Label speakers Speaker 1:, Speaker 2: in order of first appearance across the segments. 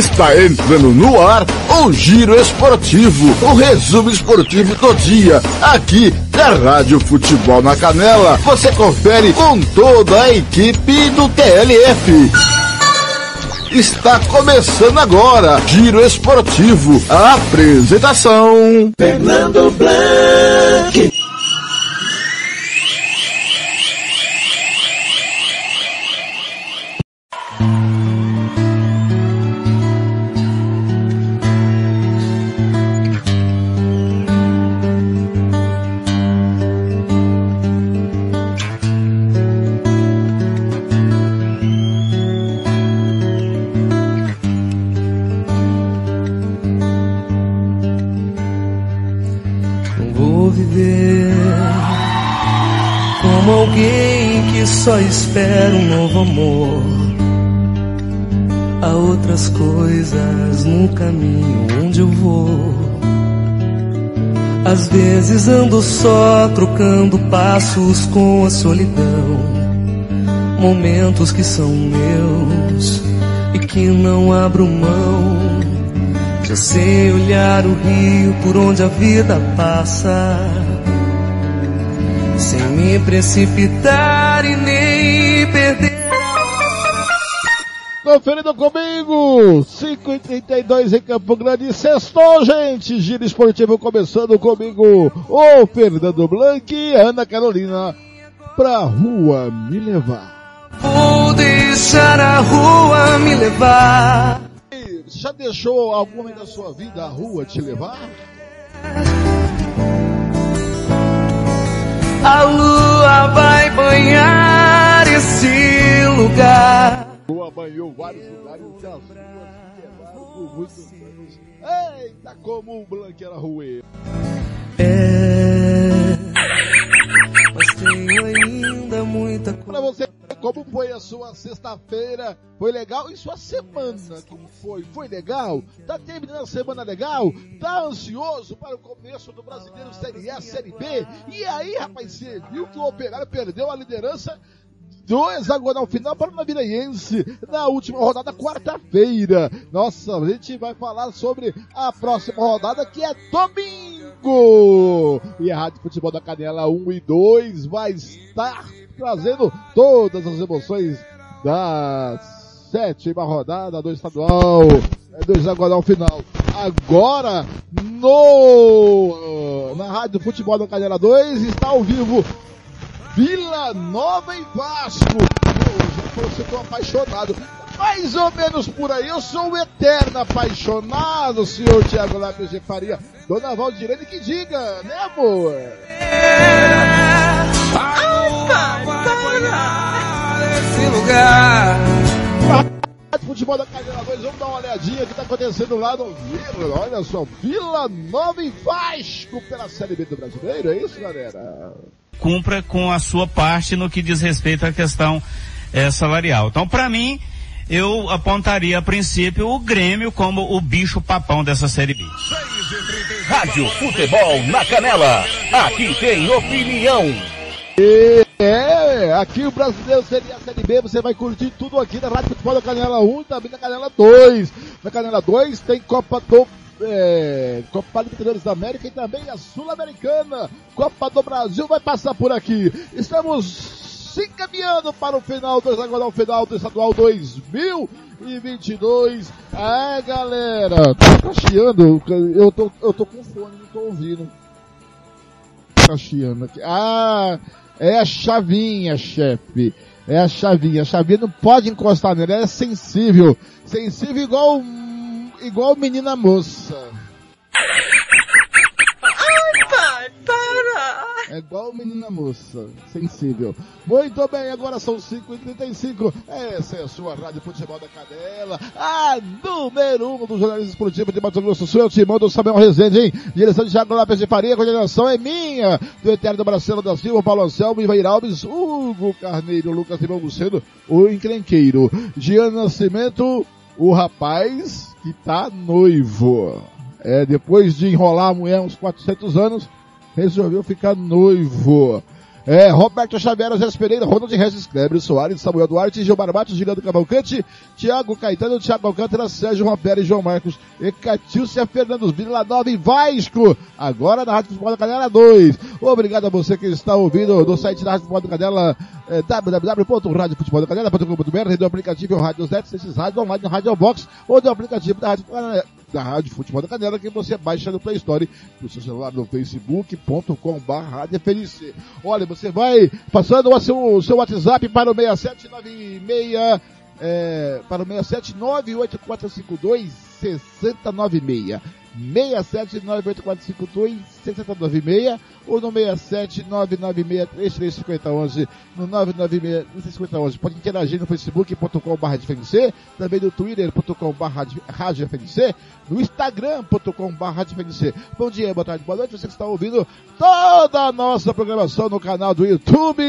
Speaker 1: Está entrando no ar o Giro Esportivo, o resumo esportivo do dia, aqui da Rádio Futebol na Canela. Você confere com toda a equipe do TLF. Está começando agora, Giro Esportivo, a apresentação.
Speaker 2: Fernando Blanc.
Speaker 3: Novo amor. Há outras coisas no caminho onde eu vou. Às vezes ando só trocando passos com a solidão. Momentos que são meus e que não abro mão. Já sei olhar o rio por onde a vida passa sem me precipitar
Speaker 4: Conferindo comigo, 5 e 32 em Campo Grande, sextou, gente, giro esportivo começando comigo, o Fernando Blanc e Ana Carolina, pra rua me levar.
Speaker 3: Vou deixar a rua me levar.
Speaker 4: Já deixou algum momento da sua vida a rua te levar?
Speaker 3: A lua vai banhar esse lugar.
Speaker 4: Lua banhou vários lugares e as ruas se por muitos anos. Eita, como o Blanc era ruê.
Speaker 3: É, mas tenho ainda muita coisa.
Speaker 4: Pra você, como foi a sua sexta-feira? Foi legal? E sua semana, como foi? Foi legal? Tá terminando a semana legal? Tá ansioso para o começo do Brasileiro Série A, Série B? E aí, rapaz, você viu que o Operário perdeu a liderança do hexagonal final para o Naviraense na última rodada, quarta-feira. Nossa, a gente vai falar sobre a próxima rodada que é domingo. E a Rádio Futebol da Canela 1 e 2 vai estar trazendo todas as emoções da sétima rodada do estadual, do hexagonal final. Agora, no, na Rádio Futebol da Canela 2 está ao vivo Vila Nova e Vasco. Eu já tô apaixonado. Mais ou menos por aí. Eu sou um eterno apaixonado, senhor Tiago Lápis de Faria. Dona Valdirene que diga, né amor?
Speaker 3: Esse lugar.
Speaker 4: Futebol da Cadeira 2, vamos dar uma olhadinha o que está acontecendo lá no Vila. Olha só, Vila Nova e Vasco pela Série B do Brasileiro, é isso, galera?
Speaker 5: Cumpra com a sua parte no que diz respeito à questão é, salarial. Então, para mim, eu apontaria a princípio o Grêmio como o bicho papão dessa Série B.
Speaker 6: Rádio Futebol na Canela. Aqui tem opinião.
Speaker 4: É, aqui o brasileiro seria a Série B, você vai curtir tudo aqui na Rádio Futebol da Canela 1 e também na Canela 2. Na Canela 2 tem Copa do é, Copa Libertadores da América e também a Sul-Americana. Copa do Brasil vai passar por aqui. Estamos se encaminhando para o final do hexagonal final do estadual 2022. É, galera, tá chiando. Eu tô, eu tô com fone, não tô ouvindo. Tá chiando aqui. Ah, é a chavinha, chefe. É a chavinha. A chavinha não pode encostar nela, ela é sensível. Sensível igual igual menina moça.
Speaker 7: Ai, pai, para!
Speaker 4: É igual menina moça, sensível. Muito bem, agora são 5h35. Essa é a sua Rádio Futebol da Cadela, a número 1 um do jornalismo esportivo de Mato Grosso do Sul. Eu te mando o Samuel Rezende, hein? Direção de Thiago Lopes de Faria, coordenação é minha, do Eterno Marcelo da Silva, Paulo Anselmo, Ivair Alves, Hugo Carneiro, Lucas Limão Buceno, o encrenqueiro. Gian Nascimento, o rapaz que tá noivo. É, depois de enrolar a mulher uns 400 anos, resolveu ficar noivo. É, Roberto Xavier, José Pereira, Ronald Regis, Kleber Soares, Samuel Duarte, Gilmar Matos, Gilando Cavalcante, Thiago Caetano, Thiago Alcântara, Sérgio Rompere, João Marcos, Ecatilcia Fernandes, Vila Nova e Vasco. Agora na Rádio Futebol da Canela 2. Obrigado a você que está ouvindo no site da Rádio Futebol da Canela, é, www.radiofuteboldacanela.com.br, do aplicativo Rádio Net, esses rádios online, Rádio Box, ou do aplicativo da Rádio da Rádio Futebol da Canela, que você baixa no Play Store, no seu celular, no facebook.com.br Olha, você vai passando o seu, seu WhatsApp para o 6796, é, para o 6798452 6096. 6798452-6096 ou no 67996335011 no 996-335011. Pode interagir no facebook.com.br FNC, também no twitter.com.br FNC, no instagram.com.br FNC. Bom dia, boa tarde, boa noite. Você que está ouvindo toda a nossa programação no canal do YouTube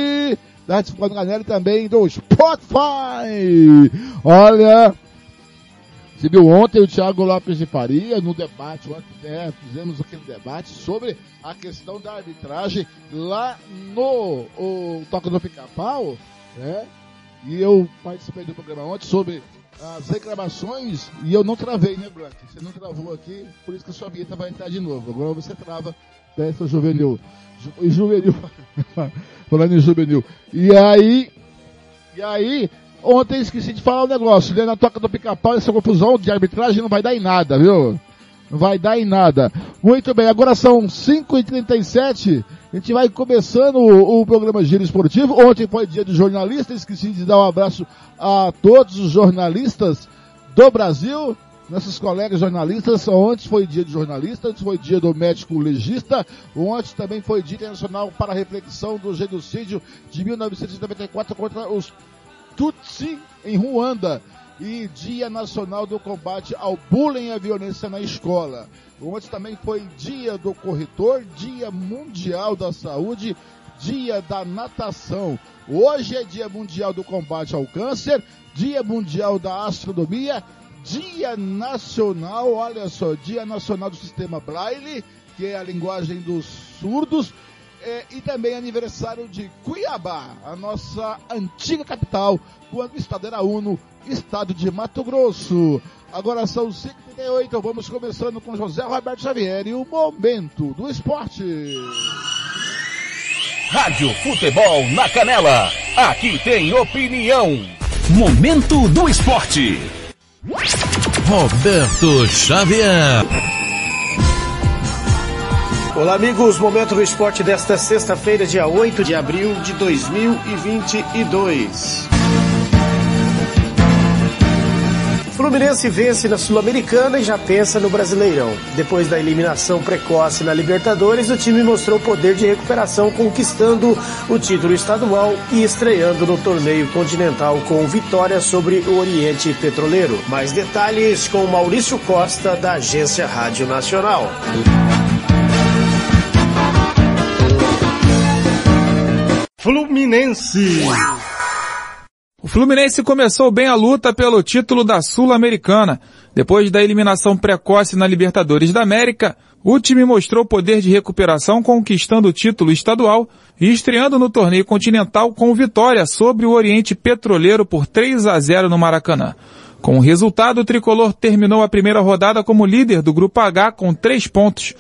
Speaker 4: da Rádio Canela e também do Spotify. Olha, você viu ontem o Thiago Lopes de Faria no debate, né, fizemos aquele debate sobre a questão da arbitragem lá no o Toca do Pica-Pau, né? E eu participei do programa ontem sobre as reclamações e eu não travei, né, Blanc? Você não travou aqui, por isso que a sua vinheta vai entrar de novo. Agora você trava dessa juvenil. Ju, juvenil. Falando em juvenil. E aí, e aí, Ontem esqueci de falar um negócio, né? Na toca do pica-pau, essa confusão de arbitragem não vai dar em nada, viu? Não vai dar em nada. Muito bem, agora são 5h37. A gente vai começando o, o, programa Giro Esportivo. Ontem foi dia de jornalista. Esqueci de dar um abraço a todos os jornalistas do Brasil. Nossos colegas jornalistas. Ontem foi dia de jornalista, antes foi dia do médico legista. Ontem também foi dia internacional para reflexão do genocídio de 1994 contra os Tutsi em Ruanda e Dia Nacional do Combate ao Bullying e à Violência na Escola. Ontem também foi Dia do Corretor, Dia Mundial da Saúde, Dia da Natação. Hoje é Dia Mundial do Combate ao Câncer, Dia Mundial da Astronomia, Dia Nacional, olha só, Dia Nacional do Sistema Braille, que é a linguagem dos surdos, é, e também aniversário de Cuiabá, a nossa antiga capital, quando o estado era Uno, estado de Mato Grosso. Agora são 5h38, vamos começando com José Roberto Xavier e o Momento do Esporte.
Speaker 6: Rádio Futebol na Canela, aqui tem opinião.
Speaker 8: Momento do Esporte. Roberto Xavier.
Speaker 9: Olá, amigos. Momento do esporte desta sexta-feira, dia 8 de abril de 2022. Fluminense vence na Sul-Americana e já pensa no Brasileirão. Depois da eliminação precoce na Libertadores, o time mostrou poder de recuperação, conquistando o título estadual e estreando no torneio continental com vitória sobre o Oriente Petroleiro. Mais detalhes com Maurício Costa, da Agência Rádio Nacional.
Speaker 10: Fluminense. O Fluminense começou bem a luta pelo título da Sul-Americana. Depois da eliminação precoce na Libertadores da América, o time mostrou poder de recuperação conquistando o título estadual e estreando no torneio continental com vitória sobre o Oriente Petroleiro por 3 a 0 no Maracanã. Com o resultado, o tricolor terminou a primeira rodada como líder do Grupo H com três pontos.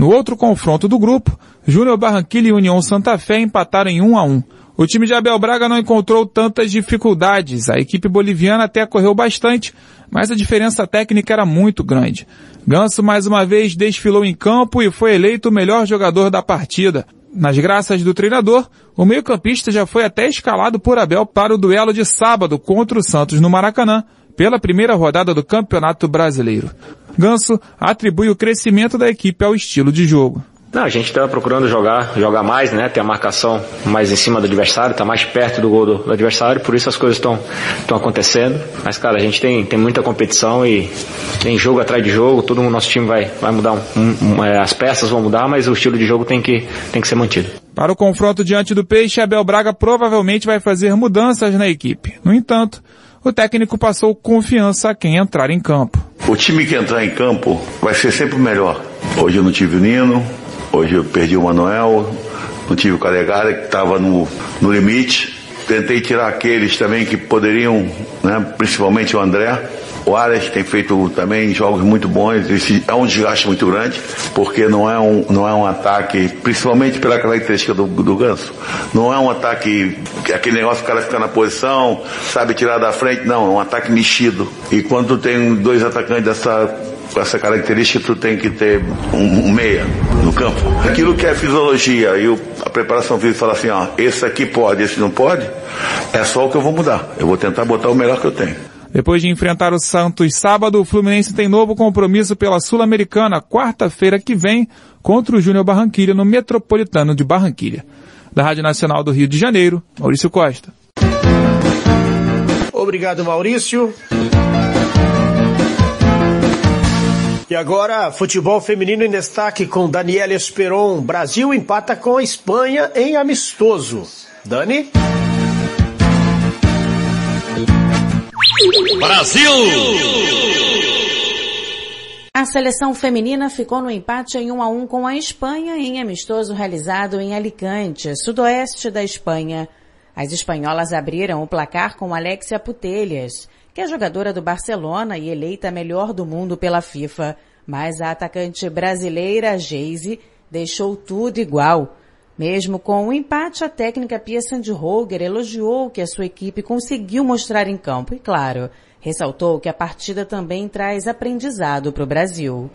Speaker 10: No outro confronto do grupo, Júnior Barranquilla e União Santa Fé empataram em 1 a 1. O time de Abel Braga não encontrou tantas dificuldades. A equipe boliviana até correu bastante, mas a diferença técnica era muito grande. Ganso mais uma vez desfilou em campo e foi eleito o melhor jogador da partida. Nas graças do treinador, o meio-campista já foi até escalado por Abel para o duelo de sábado contra o Santos no Maracanã, pela primeira rodada do Campeonato Brasileiro. Ganso atribui o crescimento da equipe ao estilo de jogo.
Speaker 11: Não, a gente está procurando jogar, jogar mais, né? Ter a marcação mais em cima do adversário, tá mais perto do gol do, do adversário, por isso as coisas estão estão acontecendo. Mas cara, a gente tem, tem muita competição e tem jogo atrás de jogo, todo o nosso time vai vai mudar um, um, é, as peças vão mudar, mas o estilo de jogo tem que tem que ser mantido.
Speaker 10: Para o confronto diante do Peixe, Abel Braga provavelmente vai fazer mudanças na equipe. No entanto, o técnico passou confiança a quem entrar em campo.
Speaker 12: O time que entrar em campo vai ser sempre o melhor. Hoje eu não tive o Nino, Hoje eu perdi o Manuel, não tive o Calegari, que estava no, no limite. Tentei tirar aqueles também que poderiam, né, principalmente o André. O Arias tem feito também jogos muito bons, esse é um desgaste muito grande, porque não é um, não é um ataque, principalmente pela característica do, do Ganso, não é um ataque, aquele negócio o cara fica na posição, sabe tirar da frente, não, é um ataque mexido. E quando tem dois atacantes dessa com essa característica tu tem que ter um, meia no campo. Aquilo que é fisiologia e a preparação física fala assim, ó, esse aqui pode, esse não pode, é só o que eu vou mudar. Eu vou tentar botar o melhor que eu tenho.
Speaker 10: Depois de enfrentar o Santos sábado, o Fluminense tem novo compromisso pela Sul-Americana, quarta-feira que vem, contra o Júnior Barranquilha, no Metropolitano de Barranquilha. Da Rádio Nacional do Rio de Janeiro, Maurício Costa.
Speaker 9: Obrigado, Maurício. E agora, futebol feminino em destaque com Daniela Esperon. Brasil empata com a Espanha em amistoso. Dani?
Speaker 8: Brasil!
Speaker 13: A seleção feminina ficou no empate em 1 a 1 com a Espanha em amistoso realizado em Alicante, sudoeste da Espanha. As espanholas abriram o placar com Alexia Putelhas, que é jogadora do Barcelona e eleita melhor do mundo pela FIFA. Mas a atacante brasileira Geise deixou tudo igual. Mesmo com o um empate, a técnica Pia Sandhoger elogiou que a sua equipe conseguiu mostrar em campo. E, claro, Ressaltou que a partida também traz aprendizado para o Brasil.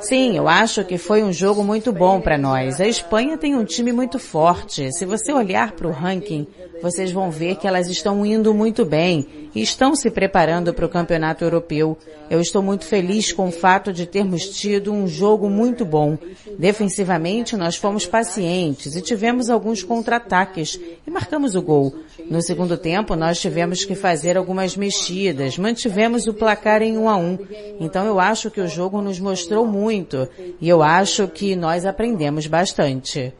Speaker 13: Sim, eu acho que foi um jogo muito bom para nós. A Espanha tem um time muito forte. Se você olhar para o ranking, vocês vão ver que elas estão indo muito bem e estão se preparando para o campeonato europeu. Eu estou muito feliz com o fato de termos tido um jogo muito bom. Defensivamente, nós fomos pacientes e tivemos alguns contra-ataques e marcamos o gol. No segundo tempo, nós tivemos que fazer algumas mexidas, mantivemos o placar em 1 a 1. Então eu acho que o jogo nos mostrou muito e eu acho que nós aprendemos bastante.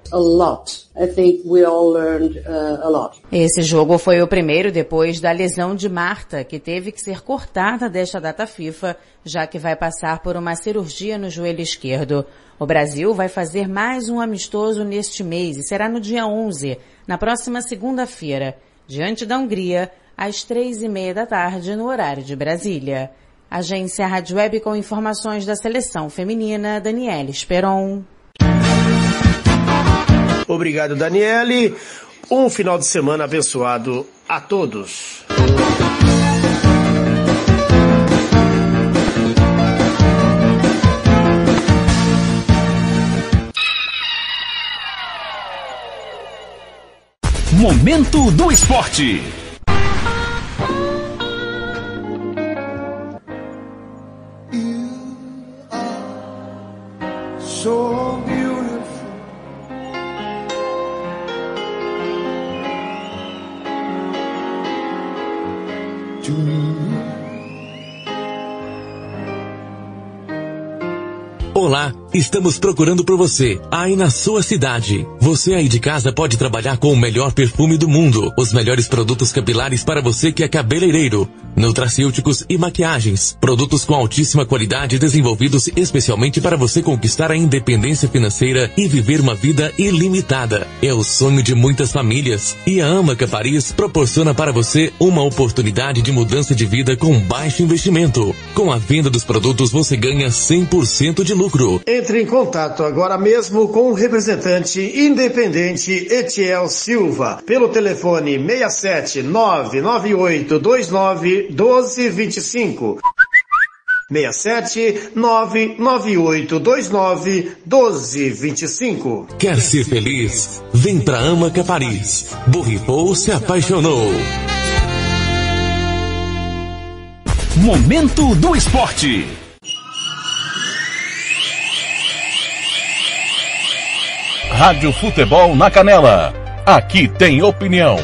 Speaker 14: Uh.
Speaker 13: Esse jogo foi o primeiro depois da lesão de Marta, que teve que ser cortada desta data FIFA, já que vai passar por uma cirurgia no joelho esquerdo. O Brasil vai fazer mais um amistoso neste mês e será no dia 11, na próxima segunda-feira diante da Hungria, às três e meia da tarde, no horário de Brasília. Agência Rádio Web com informações da seleção feminina, Daniele Esperon.
Speaker 9: Obrigado, Daniele. Um final de semana abençoado a todos.
Speaker 8: Momento do Esporte.
Speaker 15: So beautiful. To.
Speaker 16: Olá, estamos procurando por você, aí na sua cidade. Você aí de casa pode trabalhar com o melhor perfume do mundo, os melhores produtos capilares para você que é cabeleireiro, nutracêuticos e maquiagens, produtos com altíssima qualidade desenvolvidos especialmente para você conquistar a independência financeira e viver uma vida ilimitada. É o sonho de muitas famílias e a Amaca Paris proporciona para você uma oportunidade de mudança de vida com baixo investimento. Com a venda dos produtos você ganha 100% de lucro.
Speaker 9: Entre em contato agora mesmo com o representante independente Etiel Silva pelo telefone 67 998 29 1225. 67 998 29 1225.
Speaker 16: Quer ser feliz? Vem pra Amaca Paris. Borrifou se apaixonou.
Speaker 8: Momento do Esporte. Rádio Futebol na Canela. Aqui tem opinião.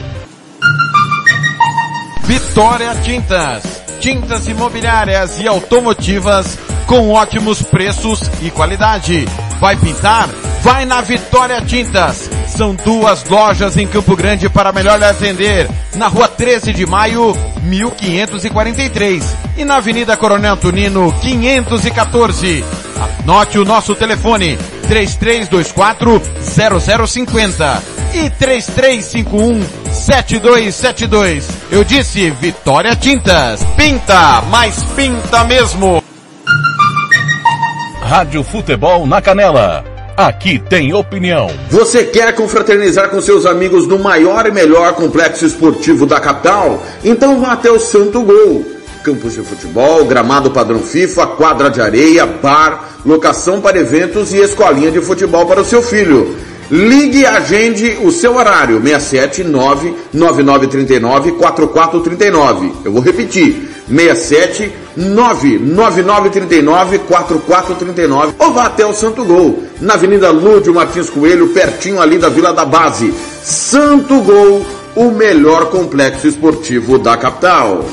Speaker 17: Vitória Tintas. Tintas imobiliárias e automotivas com ótimos preços e qualidade. Vai pintar? Vai na Vitória Tintas. São duas lojas em Campo Grande para melhor atender. Na rua 13 de maio, 1543. E na Avenida Coronel Tunino, 514. Anote o nosso telefone 3324 0050 e 3351 7272. Eu disse Vitória Tintas. Pinta, mas pinta mesmo.
Speaker 8: Rádio Futebol na Canela. Aqui tem opinião.
Speaker 18: Você quer confraternizar com seus amigos no maior e melhor complexo esportivo da capital? Então vá até o Santo Gol. Campos de futebol, gramado padrão FIFA, quadra de areia, bar, locação para eventos e escolinha de futebol para o seu filho. Ligue e agende o seu horário, 679 9939 4439. Eu vou repetir, 67 99939 4439 ou vá até o Santo Gol, na Avenida Lúdio Martins Coelho, pertinho ali da Vila da Base. Santo Gol, o melhor complexo esportivo da capital.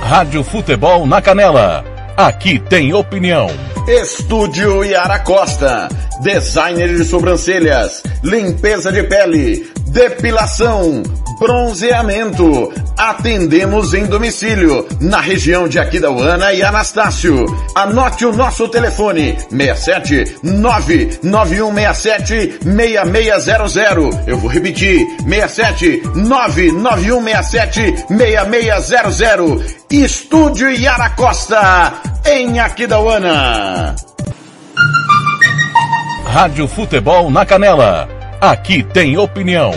Speaker 8: Rádio Futebol na Canela. Aqui tem opinião.
Speaker 18: Estúdio Yara Costa. Designer de sobrancelhas, limpeza de pele, depilação, bronzeamento. Atendemos em domicílio, na região de Aquidauana e Anastácio. Anote o nosso telefone, 67 99167 6600. Eu vou repetir, 67 99167 6600. Estúdio Yara Costa, em Aquidauana.
Speaker 8: Rádio Futebol na Canela. Aqui tem opinião.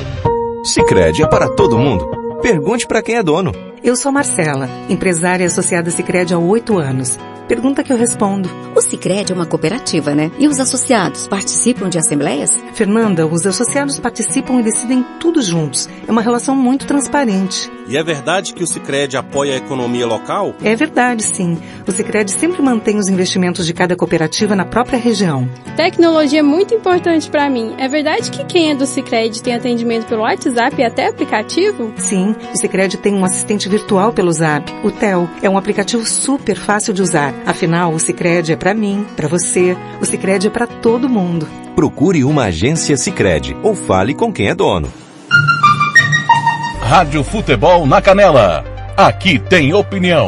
Speaker 19: Sicredi é para todo mundo. Pergunte para quem é dono.
Speaker 20: Eu sou Marcela, empresária associada Sicredi há oito anos. Pergunta que eu respondo.
Speaker 21: O Sicredi é uma cooperativa, né? E os associados participam de assembleias?
Speaker 20: Fernanda, os associados participam e decidem tudo juntos. É uma relação muito transparente.
Speaker 19: E é verdade que o Sicredi apoia a economia local?
Speaker 20: É verdade, sim. O Sicredi sempre mantém os investimentos de cada cooperativa na própria região.
Speaker 22: Tecnologia é muito importante para mim. É verdade que quem é do Sicredi tem atendimento pelo WhatsApp e até aplicativo?
Speaker 20: Sim, o Sicredi tem um assistente virtual pelo Zap, o Tel. É um aplicativo super fácil de usar. Afinal, o Sicredi é para mim, para você. O Sicredi é para todo mundo.
Speaker 19: Procure uma agência Sicredi ou fale com quem é dono.
Speaker 8: Rádio Futebol na Canela. Aqui tem opinião.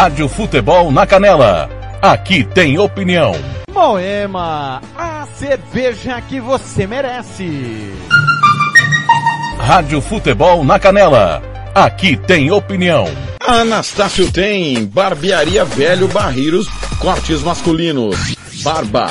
Speaker 8: Rádio Futebol na Canela. Aqui tem opinião.
Speaker 17: Moema, a cerveja que você merece.
Speaker 8: Rádio Futebol na Canela. Aqui tem opinião.
Speaker 23: Anastácio tem barbearia velho barreiros, cortes masculinos, barba,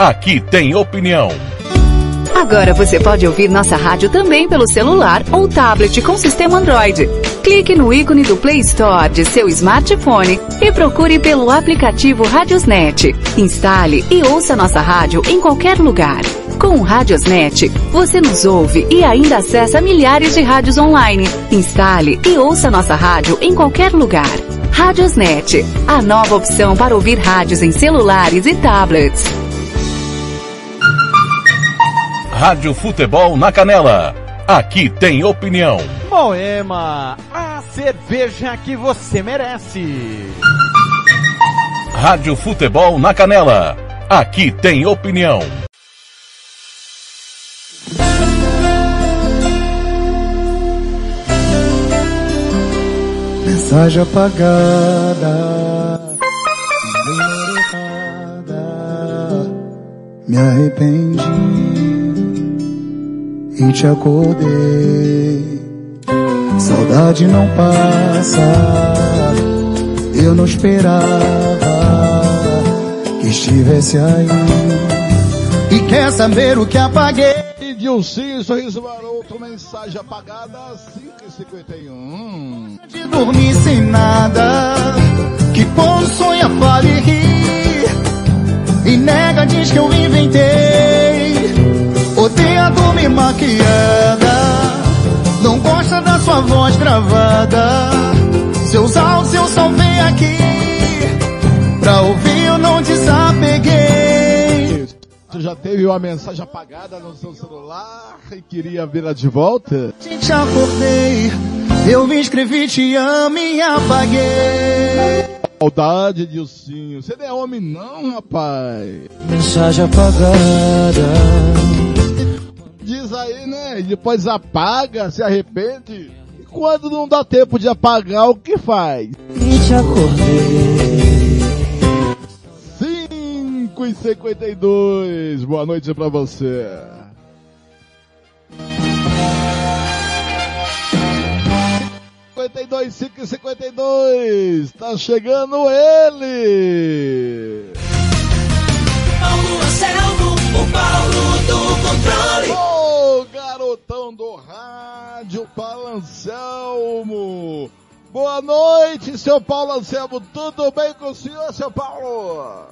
Speaker 8: Aqui tem opinião.
Speaker 24: Agora você pode ouvir nossa rádio também pelo celular ou tablet com sistema Android. Clique no ícone do Play Store de seu smartphone e procure pelo aplicativo Radiosnet. Instale e ouça nossa rádio em qualquer lugar. Com o Radiosnet, você nos ouve e ainda acessa milhares de rádios online. Instale e ouça nossa rádio em qualquer lugar. Radiosnet, a nova opção para ouvir rádios em celulares e tablets.
Speaker 8: Rádio Futebol na Canela. Aqui tem opinião.
Speaker 17: Moema, a cerveja que você merece.
Speaker 8: Rádio Futebol na Canela. Aqui tem opinião.
Speaker 15: Mensagem apagada. Me arrependi e te acordei. Saudade não passa, eu não esperava que estivesse aí e quer saber o que apaguei.
Speaker 4: E Dilcinho, sorriso maroto, mensagem apagada, 5h51.
Speaker 15: De dormir sem nada, que quando sonha fala e ri, e nega diz que eu inventei. Odeia dormir maquiada, não gosta da sua voz gravada. Seus áudios eu salvei aqui, pra ouvir eu não desapeguei.
Speaker 4: Você já teve uma mensagem apagada no seu celular e queria vê-la de volta?
Speaker 15: Te acordei, eu me escrevi te amo e apaguei.
Speaker 4: Saudade, Dilcinho. Você não é homem não, rapaz.
Speaker 15: Mensagem apagada.
Speaker 4: Diz aí, né? E depois apaga, se arrepende. E quando não dá tempo de apagar, o que faz?
Speaker 15: E te acordei.
Speaker 4: 5 e 52. Boa noite pra você. Cinquenta e dois, cinco e cinquenta e dois. Tá chegando ele.
Speaker 25: Paulo Anselmo, o Paulo do controle.
Speaker 4: Ô, garotão do rádio, Paulo Anselmo. Boa noite, seu Paulo Anselmo. Tudo bem com o senhor, seu Paulo?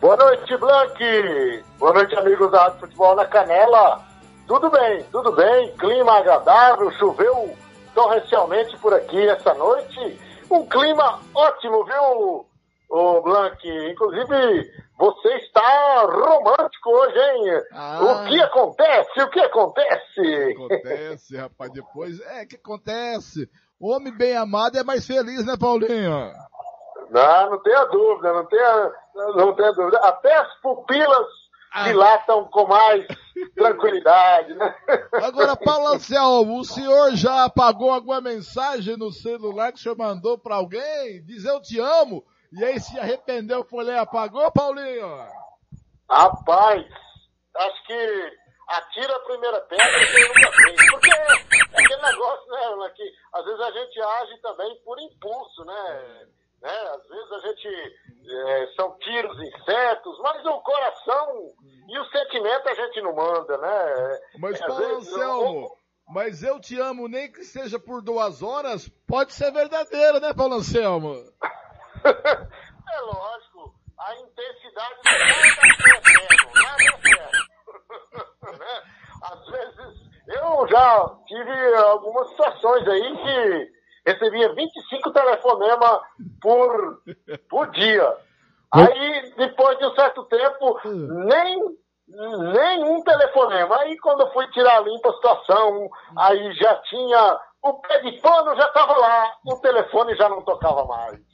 Speaker 26: Boa noite, Blank. Boa noite, amigos da Rádio Futebol na Canela. Tudo bem, tudo bem. Clima agradável, choveu torrencialmente por aqui essa noite. Um clima ótimo, viu, o Blank? Inclusive, você está romântico hoje, hein?
Speaker 4: Ah.
Speaker 26: O que acontece? O que acontece?
Speaker 4: Acontece, rapaz. Depois, é que acontece. Homem bem amado é mais feliz, né, Paulinho?
Speaker 26: Não, não tenha dúvida, não tenha, não tenha dúvida. Até as pupilas dilatam com mais tranquilidade, né?
Speaker 4: Agora, Paulo Anselmo, o senhor já apagou alguma mensagem no celular que o senhor mandou pra alguém? Diz eu te amo, e aí se arrependeu, foi lá e apagou, Paulinho?
Speaker 26: Rapaz, acho que atira a primeira pedra que nunca fez. Porque é aquele negócio, né, que às vezes a gente age também por impulso, né? né? Às vezes a gente é, são tiros insetos, mas o coração e o sentimento a gente não manda, né?
Speaker 4: Mas,
Speaker 26: Às
Speaker 4: Paulo
Speaker 26: vezes,
Speaker 4: Anselmo, mas eu te amo, nem que seja por duas horas, pode ser verdadeiro, né, Paulo Anselmo?
Speaker 26: É lógico, a intensidade não é eterno, nada é. Né? Às vezes, eu já tive algumas situações aí que recebia 25 telefonemas por, por dia. Aí, depois de um certo tempo, nem, nenhum telefonema. Aí, quando eu fui tirar limpa a situação, aí já tinha, o pé de pano já estava lá, o telefone já não tocava mais.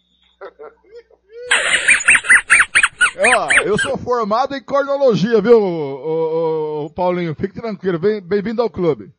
Speaker 4: Ó, eu sou formado em cornologia, viu, ô, ô, ô, Paulinho? Fique tranquilo, bem- bem-vindo ao clube.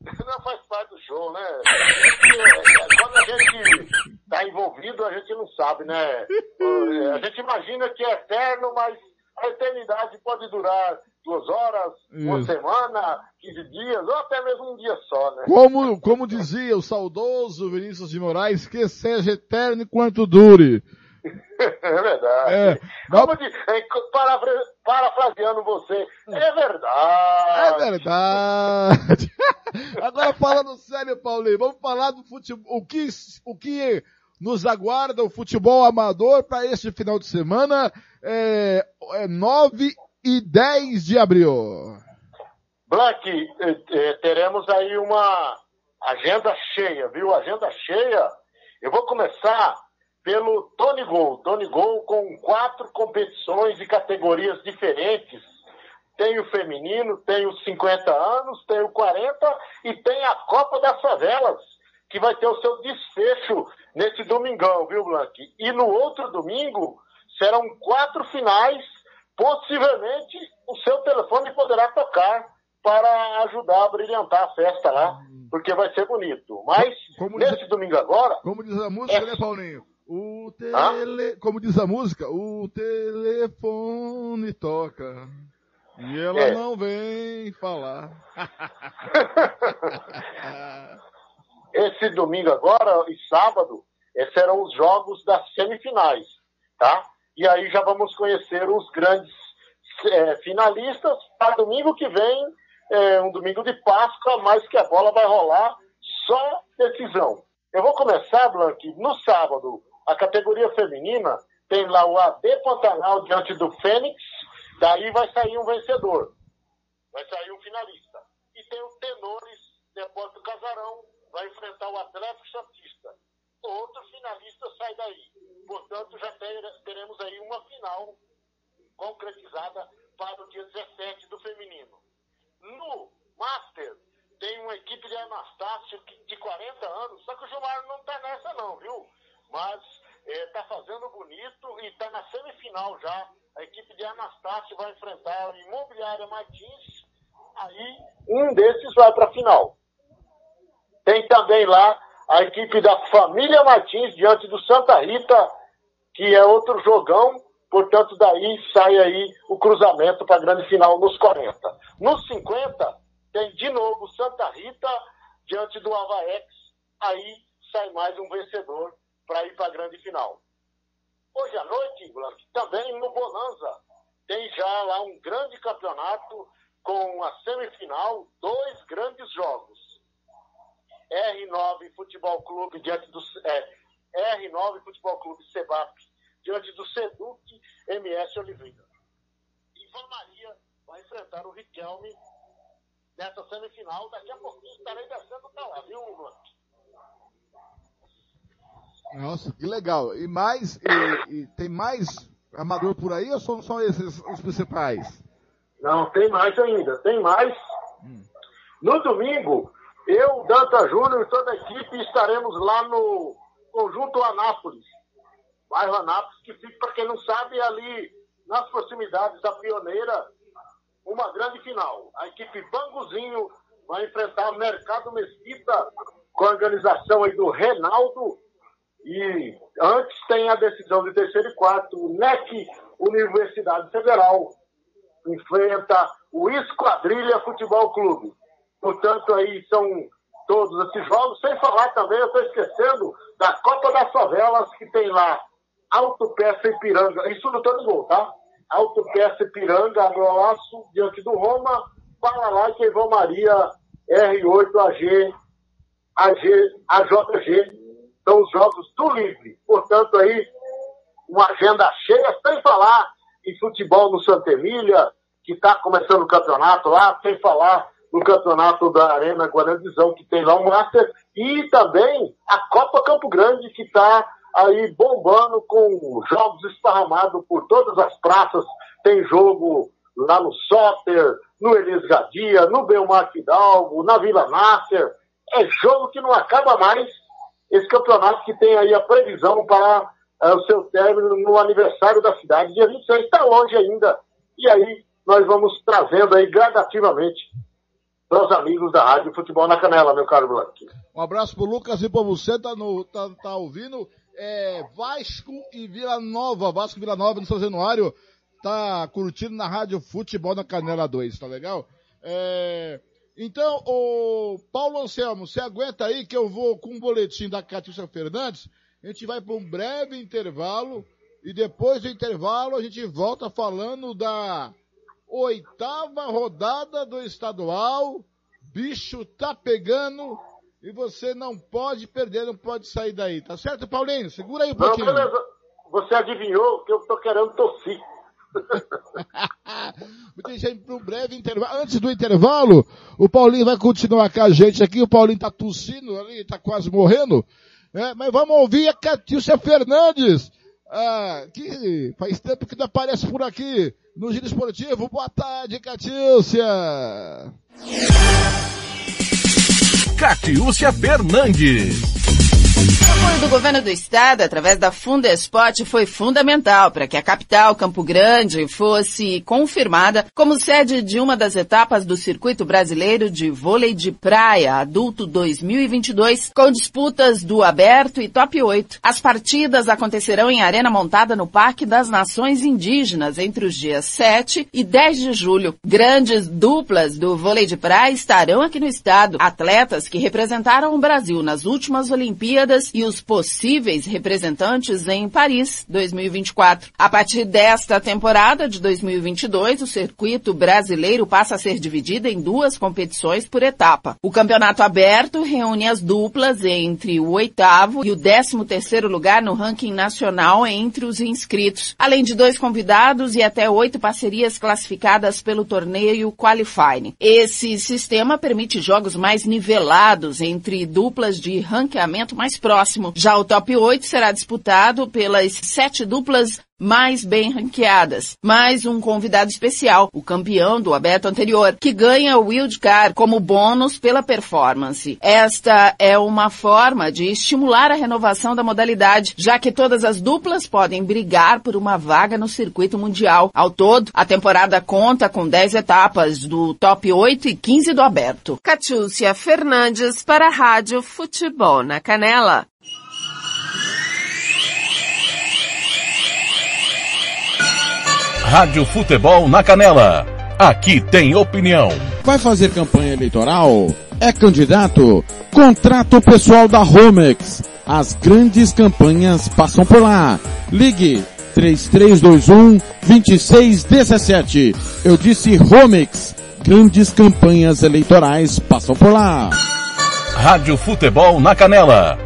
Speaker 26: Não faz parte do show, né? É é, quando a gente está envolvido, a gente não sabe, né? A gente imagina que é eterno, mas a eternidade pode durar duas horas, uma
Speaker 4: Isso.
Speaker 26: semana, 15 dias, ou até mesmo um dia só, né?
Speaker 4: Como, como dizia o saudoso Vinícius de Moraes, que seja eterno enquanto dure.
Speaker 26: É verdade.
Speaker 4: É,
Speaker 26: Como de, é, parafra- parafraseando você, é verdade.
Speaker 4: É verdade. Agora falando sério, Paulinho, vamos falar do futebol, o que, o que nos aguarda o futebol amador para este final de semana, é, é 9 e 10 de abril.
Speaker 26: Black, eh, eh, teremos aí uma agenda cheia, viu? Agenda cheia. Eu vou começar pelo Tony Gol. Tony Gol com quatro competições e categorias diferentes. Tem o feminino, tem os 50 anos, tem o 40 e tem a Copa das Favelas, que vai ter o seu desfecho nesse domingão, viu, Blank? E no outro domingo serão quatro finais. Possivelmente o seu telefone poderá tocar para ajudar a brilhantar a festa lá, porque vai ser bonito. Mas nesse domingo agora,
Speaker 4: Como diz a música,
Speaker 26: É.
Speaker 4: né, Paulinho? O tele... Como diz a música, o telefone toca. E ela
Speaker 26: É.
Speaker 4: não vem falar.
Speaker 26: esse domingo agora e sábado eh, serão os jogos das semifinais, tá? E aí já vamos conhecer os grandes é, finalistas para domingo que vem, é, um domingo de Páscoa, mas que a bola vai rolar só decisão. Eu vou começar, Blank, no sábado, a categoria feminina tem lá o AD Pantanal diante do Fênix, daí vai sair um vencedor, vai sair um finalista. E tem o Tenores, depois do Casarão, vai enfrentar o Atlético Santista. Outro finalista sai daí. Portanto, já teremos aí uma final concretizada para o dia 17 do feminino. No Master, tem uma equipe de Anastácio de 40 anos, só que o Gilmar não está nessa não, viu? Mas está é, fazendo bonito e está na semifinal já. A equipe de Anastácio vai enfrentar a Imobiliária Martins. Aí um desses vai para a final. Tem também lá a equipe da família Martins diante do Santa Rita, que é outro jogão. Portanto, daí sai aí o cruzamento para a grande final nos 40. Nos 50, tem de novo Santa Rita diante do Avaex. Aí sai mais um vencedor para ir para a grande final. Hoje à noite, também no Bonanza, tem já lá um grande campeonato com a semifinal, dois grandes jogos. R9 Futebol Clube diante do é, R9 Futebol Clube Sebap diante do Seduc MS Oliveira. Ivan Maria vai enfrentar o Riquelme nessa semifinal. Daqui a pouquinho estarei descendo para lá, viu, Luan?
Speaker 4: Nossa, que legal. E mais, e, e tem mais amador por aí ou são só esses os principais?
Speaker 26: Não, tem mais ainda. Tem mais. Hum. No domingo, eu, Danta Júnior e toda a equipe estaremos lá no Conjunto Anápolis, bairro Anápolis, que fica, para quem não sabe, ali nas proximidades da Pioneira, uma grande final. A equipe Banguzinho vai enfrentar o Mercado Mesquita com a organização aí do Renaldo. E antes tem a decisão de terceiro e quarto. O NEC Universidade Federal enfrenta o Esquadrilha Futebol Clube. Portanto, aí são todos esses jogos, sem falar também, eu estou esquecendo, da Copa das Favelas, que tem lá Autopeça Ipiranga, isso no todo gol, tá? Autopeça Ipiranga, Agroaço, diante do Roma, Paraná e Vão Maria, R8AG, AG, AJG, são os jogos do Livre. Portanto, aí, uma agenda cheia, sem falar em futebol no Santa Emília, que está começando o campeonato lá, sem falar no campeonato da Arena Guarandizão, que tem lá um Master, e também a Copa Campo Grande, que está aí bombando com jogos esparramados por todas as praças. Tem jogo lá no Soter, no Elis Gadia, no Belmar Fidalgo, na Vila Nasser. É jogo que não acaba mais. Esse campeonato que tem aí a previsão para é, o seu término no aniversário da cidade, dia 26. Está longe ainda. E aí nós vamos trazendo aí gradativamente os amigos da Rádio Futebol na Canela, meu caro Blanque.
Speaker 4: Um abraço pro Lucas e para você, tá, no, tá, tá ouvindo. É, Vasco e Vila Nova, Vasco e Vila Nova no São Januário, tá curtindo na Rádio Futebol na Canela 2, tá legal? É, então, o Paulo Anselmo, você aguenta aí que eu vou com um boletim da Catiúcia Fernandes, a gente vai para um breve intervalo e depois do intervalo a gente volta falando da oitava rodada do estadual. Bicho tá pegando e você não pode perder, não pode sair daí. Tá certo, Paulinho? Segura aí um não, pouquinho.
Speaker 26: Você adivinhou que eu tô querendo tossir.
Speaker 4: Vou deixar para um breve intervalo. Antes do intervalo, o Paulinho vai continuar com a gente aqui. O Paulinho tá tossindo ali, tá quase morrendo. É, mas vamos ouvir a Catícia Fernandes, ah, que faz tempo que não aparece por aqui no Giro Esportivo. Boa tarde, Catiúcia.
Speaker 8: Catiúcia Fernandes.
Speaker 27: O apoio do governo do estado, através da Fundespot, foi fundamental para que a capital, Campo Grande, fosse confirmada como sede de uma das etapas do Circuito Brasileiro de Vôlei de Praia Adulto 2022, com disputas do Aberto e Top 8. As partidas acontecerão em arena montada no Parque das Nações Indígenas entre os dias 7 e 10 de julho. Grandes duplas do vôlei de praia estarão aqui no estado. Atletas que representaram o Brasil nas últimas Olimpíadas Olimpíadas e os possíveis representantes em Paris 2024. A partir desta temporada de 2022, o circuito brasileiro passa a ser dividido em duas competições por etapa. O campeonato aberto reúne as duplas entre o oitavo e o décimo terceiro lugar no ranking nacional entre os inscritos, além de dois convidados e até oito parcerias classificadas pelo torneio Qualifying. Esse sistema permite jogos mais nivelados entre duplas de ranqueamento mais próximo. Já o top 8 será disputado pelas sete duplas mais bem ranqueadas, mais um convidado especial, o campeão do aberto anterior, que ganha o wildcard como bônus pela performance. Esta é uma forma de estimular a renovação da modalidade, já que todas as duplas podem brigar por uma vaga no circuito mundial. Ao todo, a temporada conta com 10 etapas do top 8 e 15 do aberto.
Speaker 28: Catiúcia Fernandes para a Rádio Futebol na Canela.
Speaker 8: Rádio Futebol na Canela. Aqui tem opinião.
Speaker 23: Vai fazer campanha eleitoral? É candidato? Contrato pessoal da Romex. As grandes campanhas passam por lá. Ligue 3321 2617. Eu disse Romex. Grandes campanhas eleitorais passam por lá.
Speaker 8: Rádio Futebol na Canela.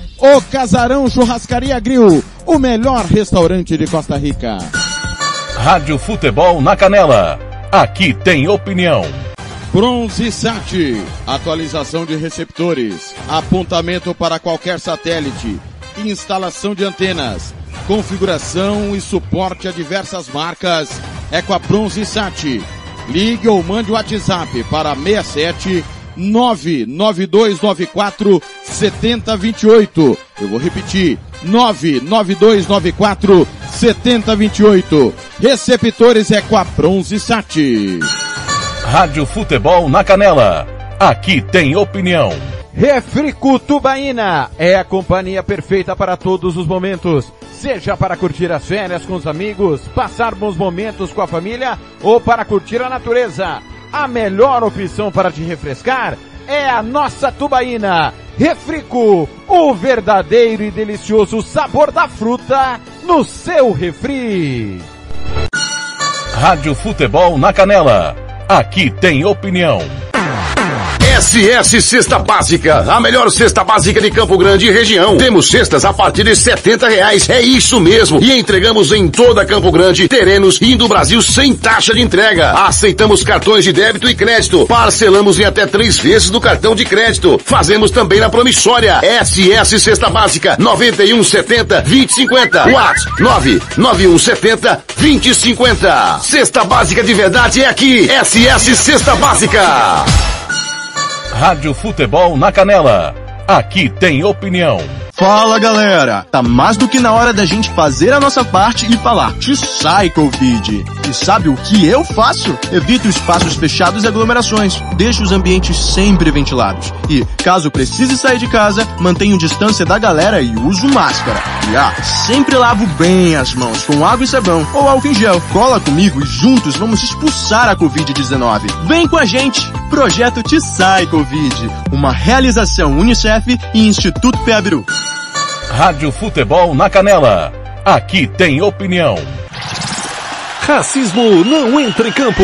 Speaker 23: O Casarão Churrascaria Grill, o melhor restaurante de Costa Rica.
Speaker 8: Rádio Futebol na Canela. Aqui tem opinião.
Speaker 23: Bronze Sat, atualização de receptores, apontamento para qualquer satélite, instalação de antenas, configuração e suporte a diversas marcas. É com a Bronze Sat. Ligue ou mande o WhatsApp para 67 99294 7028. Eu vou repetir. 99294 7028. Receptores é com a Bronze Sat.
Speaker 8: Rádio Futebol na Canela. Aqui tem opinião.
Speaker 17: Refrico Tubaína é a companhia perfeita para todos os momentos. Seja para curtir as férias com os amigos, passar bons momentos com a família ou para curtir a natureza. A melhor opção para te refrescar é a nossa tubaína. Refrico, o verdadeiro e delicioso sabor da fruta no seu refri.
Speaker 8: Rádio Futebol na Canela. Aqui tem opinião.
Speaker 29: SS Cesta Básica, a melhor cesta básica de Campo Grande e região. Temos cestas a partir de setenta reais, é isso mesmo. E entregamos em toda Campo Grande, terrenos e do Brasil sem taxa de entrega. Aceitamos cartões de débito e crédito. Parcelamos em até três vezes do cartão de crédito. Fazemos também na promissória. SS Cesta Básica, 9170 2050. WhatsApp 99170 2050. Cesta Básica de verdade é aqui. SS Cesta Básica.
Speaker 8: Rádio Futebol na Canela. Aqui tem opinião.
Speaker 30: Fala galera, tá mais do que na hora da gente fazer a nossa parte e falar te sai Covid. E sabe o que eu faço? Evito espaços fechados e aglomerações, deixo os ambientes sempre ventilados. E, caso precise sair de casa, mantenho distância da galera e uso máscara. E ah, sempre lavo bem as mãos com água e sabão ou álcool em gel. Cola comigo e juntos vamos expulsar a Covid-19. Vem com a gente! Projeto Te Sai Covid, uma realização Unicef e Instituto Peabiru.
Speaker 8: Rádio Futebol na Canela. Aqui tem opinião.
Speaker 31: Racismo não entra em campo.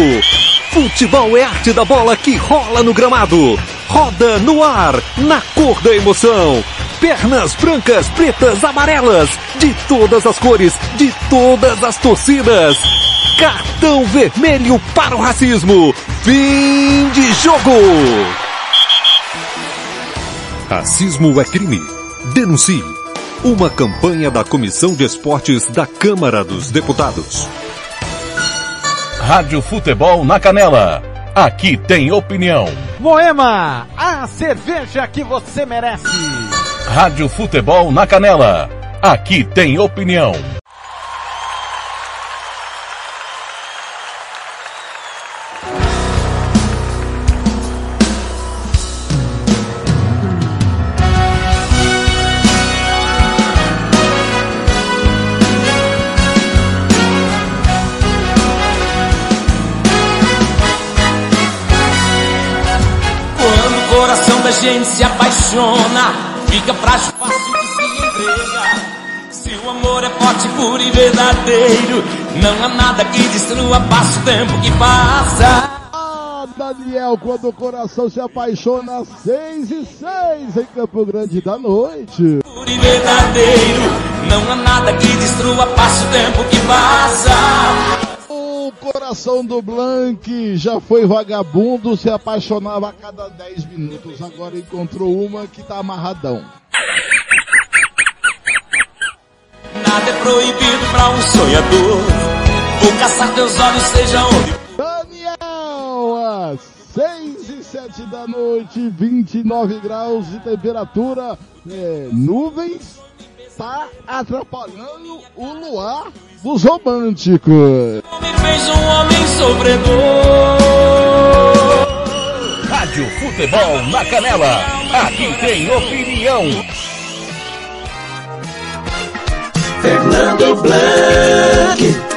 Speaker 31: Futebol é arte da bola que rola no gramado. Roda no ar, na cor da emoção. Pernas brancas, pretas, amarelas, de todas as cores, de todas as torcidas. Cartão vermelho para o racismo. Fim de jogo. Racismo é crime. Denuncie. Uma campanha da Comissão de Esportes da Câmara dos Deputados.
Speaker 8: Rádio Futebol na Canela. Aqui tem opinião.
Speaker 17: Moema, a cerveja que você merece.
Speaker 8: Rádio Futebol na Canela. Aqui tem opinião.
Speaker 25: Gente se apaixona, fica frágil, fácil que se entrega. Se o amor é forte, puro e verdadeiro, não há nada que destrua, passa o tempo que passa.
Speaker 4: Ah, Daniel, quando o coração se apaixona, seis e seis em Campo Grande da noite.
Speaker 25: Puro e verdadeiro, não há nada que destrua, passa o tempo que passa.
Speaker 4: O coração do Blank já foi vagabundo, se apaixonava a cada 10 minutos. Agora encontrou uma que tá amarradão.
Speaker 25: Nada é proibido pra um sonhador. Vou caçar teus olhos, seja onde
Speaker 4: Daniel, às 6 e 7 da noite, 29 graus de temperatura, é, nuvens, tá atrapalhando o luar dos românticos.
Speaker 25: me fez um homem sofredor.
Speaker 8: Rádio Futebol na Canela. Aqui tem opinião.
Speaker 25: Fernando Blanc.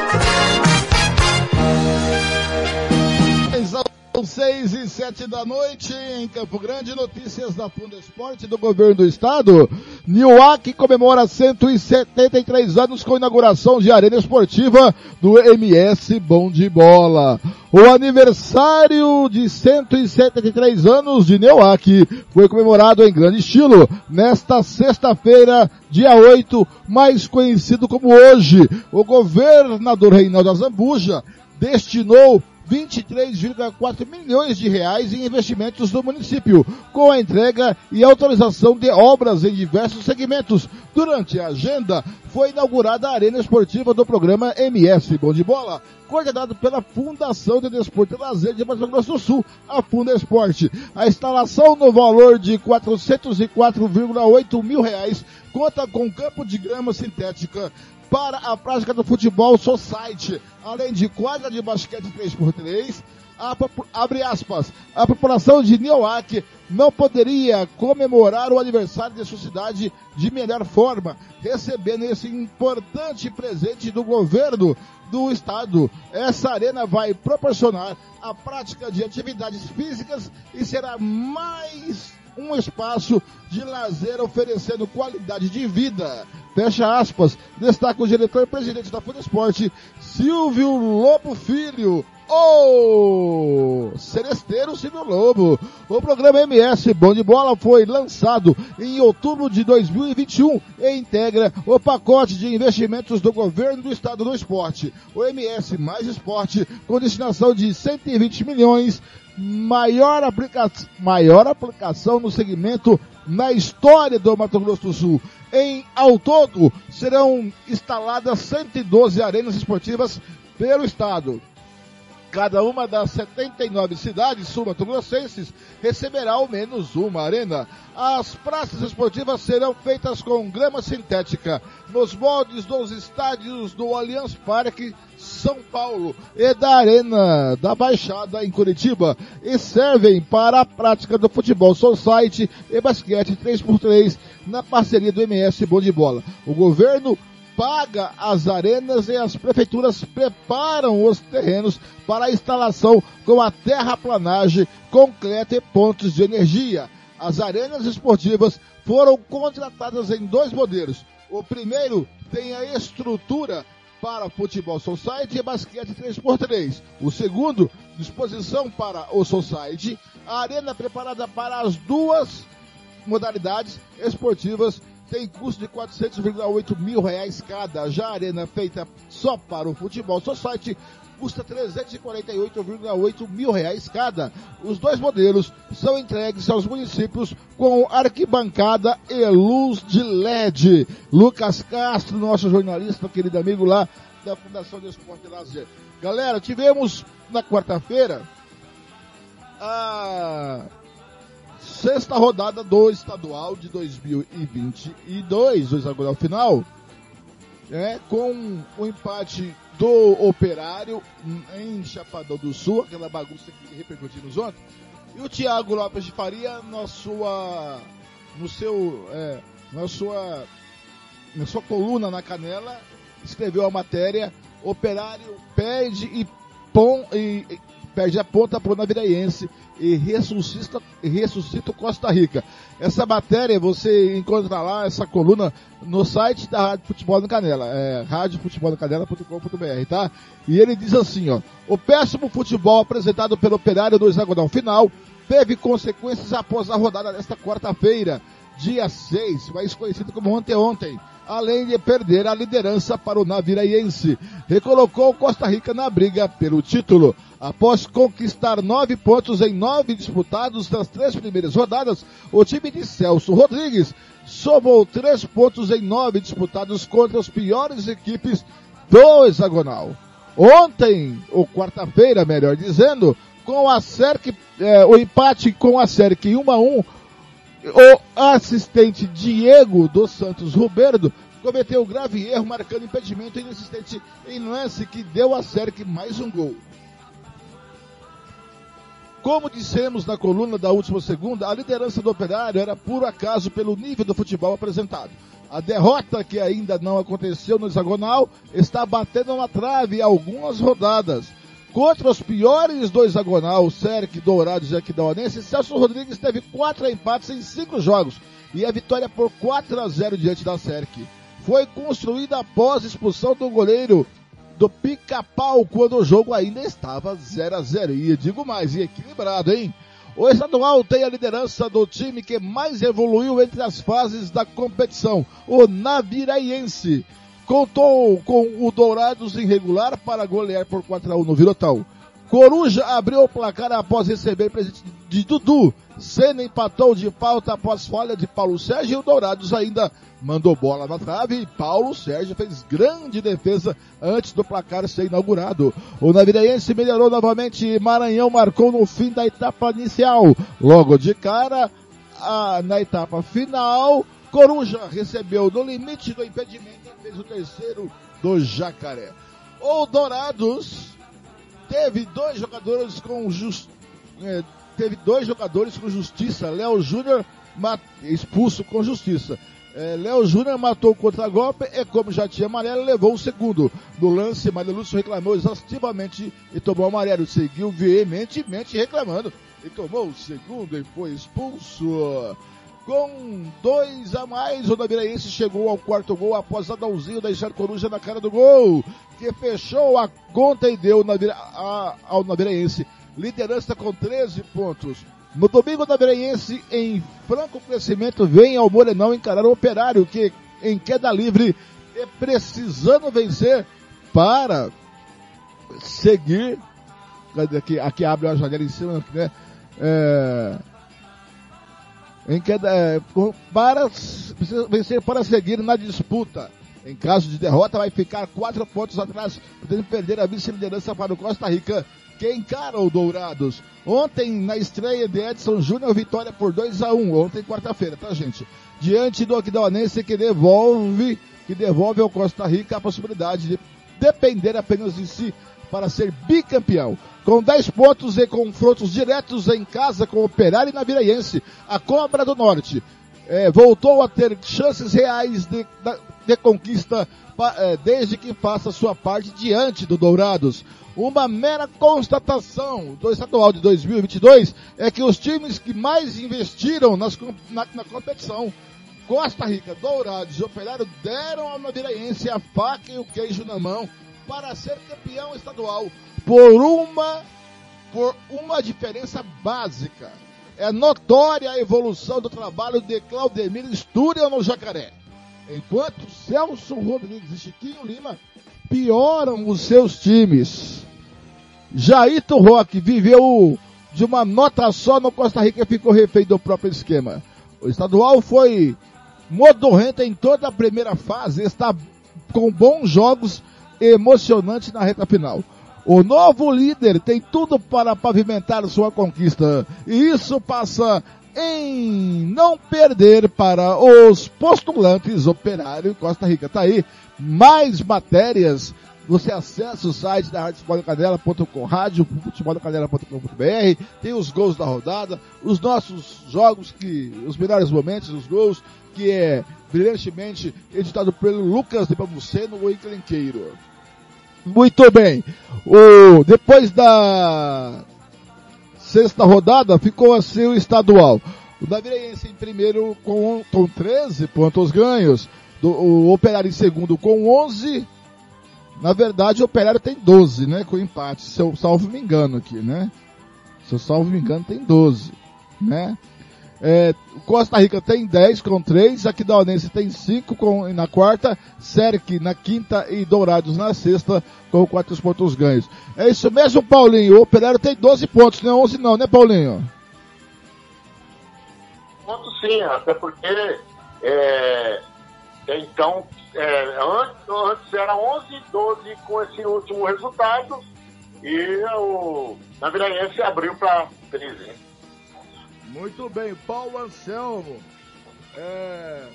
Speaker 4: São 6 e 7 da noite em Campo Grande, notícias da Fundo Esporte do Governo do Estado. Nioac comemora 173 anos com inauguração de arena esportiva do MS Bom de Bola. O aniversário de 173 anos de Nioac foi comemorado em grande estilo nesta sexta-feira, dia 8, mais conhecido como hoje. O governador Reinaldo Azambuja destinou 23,4 milhões de reais em investimentos do município, com a entrega e autorização de obras em diversos segmentos. Durante a agenda, foi inaugurada a Arena Esportiva do programa MS Bom de Bola, coordenado pela Fundação de Desporto e Lazer de Mato Grosso do Sul, a Funda Esporte. A instalação no valor de 404,8 mil reais conta com campo de grama sintética, para a prática do futebol society, além de quadra de basquete 3x3, a, abre aspas, a população de Nioac não poderia comemorar o aniversário de sua cidade de melhor forma, recebendo esse importante presente do governo do estado. Essa arena vai proporcionar a prática de atividades físicas e será mais um espaço de lazer oferecendo qualidade de vida. Fecha aspas, destaca o diretor-presidente da Fundesporte, Silvio Lobo Filho. O Celesteiro Silvio Lobo. O programa MS Bom de Bola foi lançado em outubro de 2021 e integra o pacote de investimentos do governo do estado do esporte. O MS Mais Esporte, com destinação de 120 milhões, maior, aplica maior aplicação no segmento na história do Mato Grosso do Sul. Em, ao todo, serão instaladas 112 arenas esportivas pelo estado. Cada uma das 79 cidades sul-mato-grossenses receberá ao menos uma arena. As praças esportivas serão feitas com grama sintética, nos moldes dos estádios do Allianz Parque, São Paulo, e da Arena da Baixada, em Curitiba, e servem para a prática do futebol society e basquete 3x3, na parceria do MS Bom de Bola. O governo paga as arenas e as prefeituras preparam os terrenos para a instalação com a terraplanagem, concreto e pontos de energia. As arenas esportivas foram contratadas em dois modelos. O primeiro tem a estrutura para futebol society e basquete 3x3. O segundo, disposição para o society, a arena preparada para as duas modalidades esportivas tem custo de 400,8 mil reais cada. Já a arena feita só para o futebol society custa 348,8 mil reais cada. Os dois modelos são entregues aos municípios com arquibancada e luz de LED. Lucas Castro, nosso jornalista, querido amigo lá da Fundação de Esporte Lazer. Galera, tivemos na quarta-feira a sexta rodada do estadual de 2022, o hexagonal final, né, com o empate do Operário em Chapadão do Sul, aquela bagunça que repercutimos ontem, e o Thiago Lopes de Faria na sua, no seu, é, na sua, na sua coluna na Canela, escreveu a matéria Operário perde e, pom, e, e perde a ponta pro Naviraense e ressuscita, ressuscita o Costa Rica. Essa matéria você encontra lá, essa coluna, no site da Rádio Futebol no Canela, é radiofutebolnocanela.com.br, tá? E ele diz assim, ó, o péssimo futebol apresentado pelo Operário no hexagonal final teve consequências após a rodada desta quarta-feira, dia 6, mais conhecido como ontem ontem além de perder a liderança para o Naviraense. Recolocou Costa Rica na briga pelo título. Após conquistar nove pontos em nove disputados das três primeiras rodadas, o time de Celso Rodrigues somou três pontos em nove disputados contra as piores equipes do hexagonal. Ontem, ou quarta-feira, melhor dizendo, com a SERC, é, o empate com a SERC 1 a 1 o assistente Diego dos Santos Ruberdo cometeu grave erro marcando impedimento inexistente em lance que deu a SERC mais um gol. Como dissemos na coluna da última segunda, a liderança do operário era puro acaso pelo nível do futebol apresentado. A derrota que ainda não aconteceu no hexagonal está batendo na trave algumas rodadas. Contra os piores do hexagonal, Serk, Dourados e Aquidauanense, Celso Rodrigues teve quatro empates em cinco jogos e a vitória por 4 a 0 diante da Serk. Foi construída após a expulsão do goleiro do pica-pau quando o jogo ainda estava 0 a 0 E digo mais, e equilibrado, hein? O estadual tem a liderança do time que mais evoluiu entre as fases da competição, o Naviraiense contou com o Dourados irregular para golear por 4 a 1 no Vilotão. Coruja abriu o placar após receber presente de Dudu. Senna empatou de falta após falha de Paulo Sérgio e o Dourados ainda mandou bola na trave e Paulo Sérgio fez grande defesa antes do placar ser inaugurado. O Naviraense melhorou novamente Maranhão marcou no fim da etapa inicial. Logo de cara, a, na etapa final, Coruja recebeu no limite do impedimento fez o terceiro do Jacaré. O Dourados teve dois jogadores com just, é, teve dois jogadores com justiça. Léo Júnior expulso com justiça. É, Léo Júnior matou o contra-golpe e, como já tinha amarelo, levou o segundo. No lance, Maria Lúcio reclamou exaustivamente e tomou amarelo. Seguiu veementemente reclamando e tomou o segundo e foi expulso. Com dois a mais, o Naviraense chegou ao quarto gol após Adãozinho deixar Coruja na cara do gol, que fechou a conta e deu Navira, a, ao Naviraense liderança com 13 pontos. No domingo, o Naviraense, em franco crescimento, vem ao Morenão encarar o Operário, que em queda livre é precisando vencer para seguir. Aqui, aqui abre a janela em cima, né? É, em queda, é, para vencer para seguir na disputa. Em caso de derrota, vai ficar quatro pontos atrás, podendo perder a vice-liderança para o Costa Rica, que encara o Dourados. Ontem, na estreia de Edson Júnior, vitória por 2 a 1 ontem, quarta-feira, tá, gente? Diante do Aquidauanense, que devolve, que devolve ao Costa Rica a possibilidade de depender apenas de si para ser bicampeão. Com 10 pontos e confrontos diretos em casa com o Operário e Naviraense, a Cobra do Norte é, voltou a ter chances reais de, de conquista é, desde que faça sua parte diante do Dourados. Uma mera constatação do estadual de 2022 é que os times que mais investiram nas, na, na competição Costa Rica, Dourados e Operário deram ao Naviraense a faca e o queijo na mão para ser campeão estadual por uma por uma diferença básica. É notória a evolução do trabalho de Claudemir Sturiel no Jacaré. Enquanto Celso Rodrigues e Chiquinho Lima pioram os seus times. Jaito Roque viveu de uma nota só no Costa Rica e ficou refém do próprio esquema. O estadual foi modorrento em toda a primeira fase, está com bons jogos emocionante na reta final. O novo líder tem tudo para pavimentar sua conquista. E isso passa em não perder para os postulantes Operário Costa Rica. Tá aí mais matérias. Você acessa o site da radiofutebolcanela.com, radiofutebolcanela.com.br, tem os gols da rodada, os nossos jogos que, os melhores momentos, os gols, que é brilhantemente editado pelo Lucas de Pamuceno, o encrenqueiro. Muito bem. O, depois da sexta rodada, ficou assim o estadual. O Naviraense em primeiro com, com 13 pontos ganhos. Do, o Operário em segundo com 11. Na verdade, o Operário tem 12, né? Com empate, se eu salvo me engano aqui, né? Se eu salvo me engano, tem 12, né? É, Costa Rica tem 10 com 3, Aquidauanense tem 5 com, na quarta, Serc na quinta e Dourados na sexta com 4 pontos ganhos. É isso mesmo, Paulinho. O Operário tem 12 pontos, não é 11 não, né, Paulinho?
Speaker 26: Pontos sim, até porque é, então é, antes, antes era 11 e 12 com esse último resultado e o Naviraense abriu para 13.
Speaker 4: Muito bem, Paulo Anselmo. É,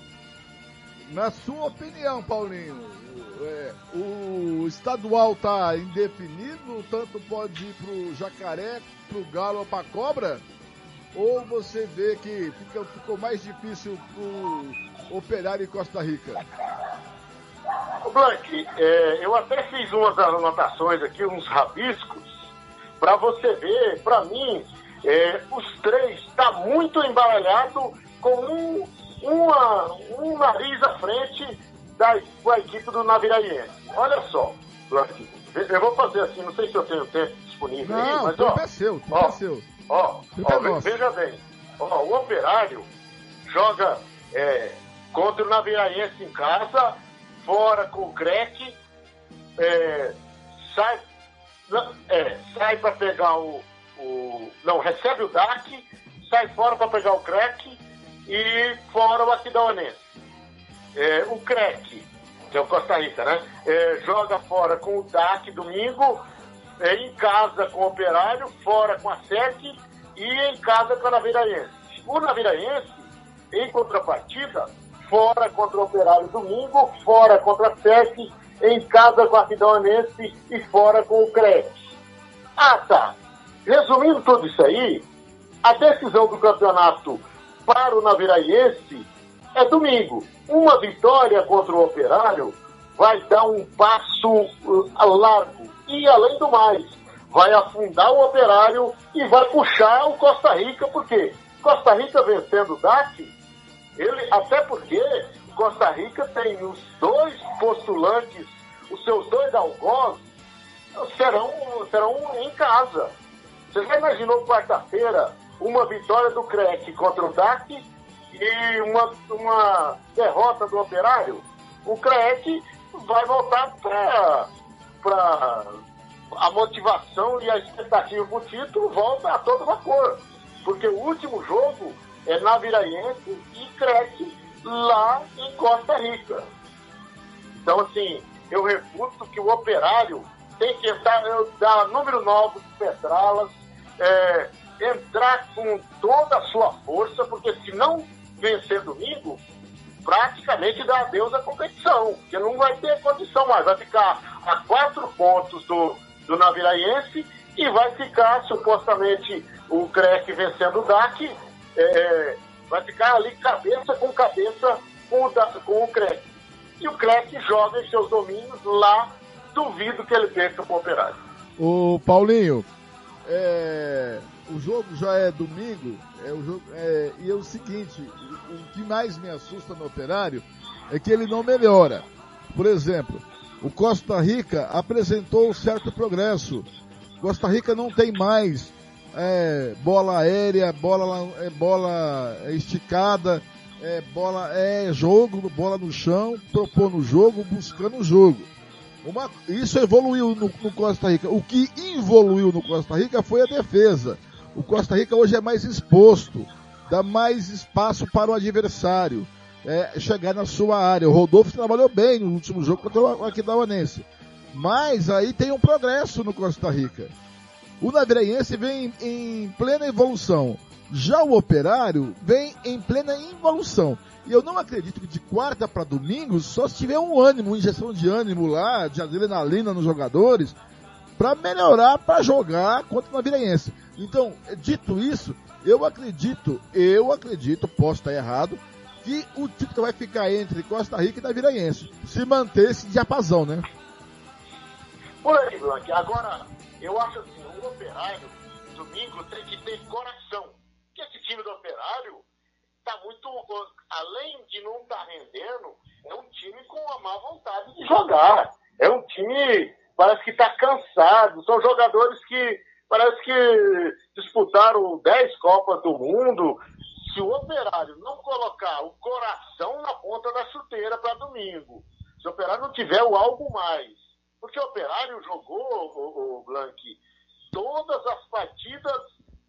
Speaker 4: na sua opinião, Paulinho, é, o estadual está indefinido, tanto pode ir pro Jacaré, pro Galo ou pra Cobra? Ou você vê que fica, ficou mais difícil pro Operário em Costa Rica?
Speaker 26: O Blank, é, eu até fiz umas anotações aqui, uns rabiscos, para você ver, para mim, é, os três está muito embaralhado com um, uma, um nariz à frente da, equipe do Naviraense. Olha só, eu vou fazer assim, não sei se eu tenho tempo disponível
Speaker 4: não,
Speaker 26: aí, mas
Speaker 4: ó,
Speaker 26: é
Speaker 4: seu,
Speaker 26: ó,
Speaker 4: é seu.
Speaker 26: Ó, ó veja bem, ó, o Operário joga é, contra o Naviraense em casa, fora com o Crack, é, sai, é, sai para pegar o, o, Não, recebe o DAC, sai fora para pegar o Crack e fora o Aquidauanense. É, o Crack, que é o Costa Rica, né? É, joga fora com o DAC domingo, é, em casa com o Operário, fora com a SEC e em casa com a Naviraense. O Naviraense, em contrapartida, fora contra o Operário domingo, fora contra a SEC, em casa com a Aquidauanense e fora com o CREC. Ah, tá. Resumindo tudo isso aí, a decisão do campeonato para o Naviraense é domingo. Uma vitória contra o Operário vai dar um passo uh, largo. E, além do mais, vai afundar o Operário e vai puxar o Costa Rica, porque Costa Rica vencendo o DAC, ele, até porque Costa Rica tem os dois postulantes, os seus dois algozes, serão, serão em casa. Você já imaginou quarta-feira uma vitória do CREC contra o DAC e uma, uma derrota do Operário? O CREC vai voltar para a motivação e a expectativa para o título volta a todo vapor. Porque o último jogo é Naviraense e CREC lá em Costa Rica. Então, assim, eu refuto que o operário tem que entrar, dar número novo de Petralas, é, entrar com toda a sua força, porque se não vencer domingo, praticamente dá adeus à competição, porque não vai ter condição mais, vai ficar a quatro pontos do, do Naviraense e vai ficar supostamente o CREC vencendo o DAC, é, vai ficar ali cabeça com cabeça com o, com o CREC. E o CREC joga em seus domínios lá, duvido que ele perca o Operário.
Speaker 4: O Paulinho, é, o jogo já é domingo, é o jogo, é, e é o seguinte, o que mais me assusta no operário é que ele não melhora. Por exemplo, o Costa Rica apresentou certo progresso. Costa Rica não tem mais é, bola aérea, bola, é, bola esticada, é, bola é jogo, bola no chão, propondo o jogo, buscando o jogo. Uma, isso evoluiu no, no, Costa Rica. O que evoluiu no Costa Rica foi a defesa. O Costa Rica hoje é mais exposto, dá mais espaço para o adversário é, chegar na sua área. O Rodolfo trabalhou bem no último jogo contra o Aquidauanense. Mas aí tem um progresso no Costa Rica. O Naviraense vem em, em plena evolução. Já o Operário vem em plena involução. E eu não acredito que de quarta para domingo, só se tiver um ânimo, uma injeção de ânimo lá, de adrenalina nos jogadores, para melhorar para jogar contra o Naviraense. Então, dito isso, eu acredito, eu acredito, posso estar errado, que o título vai ficar entre Costa Rica e Naviraense. Se manter esse diapasão, né?
Speaker 26: Por aí. Agora, eu acho assim, o operário, domingo, tem que ter coração. Porque esse time do operário está muito. Além de não estar tá rendendo, é um time com uma má vontade de jogar. É um time, parece que está cansado. São jogadores que parece que disputaram 10 Copas do Mundo. Se o operário não colocar o coração na ponta da chuteira para domingo, se o operário não tiver o algo mais, porque o operário jogou, o, o Blank, todas as partidas,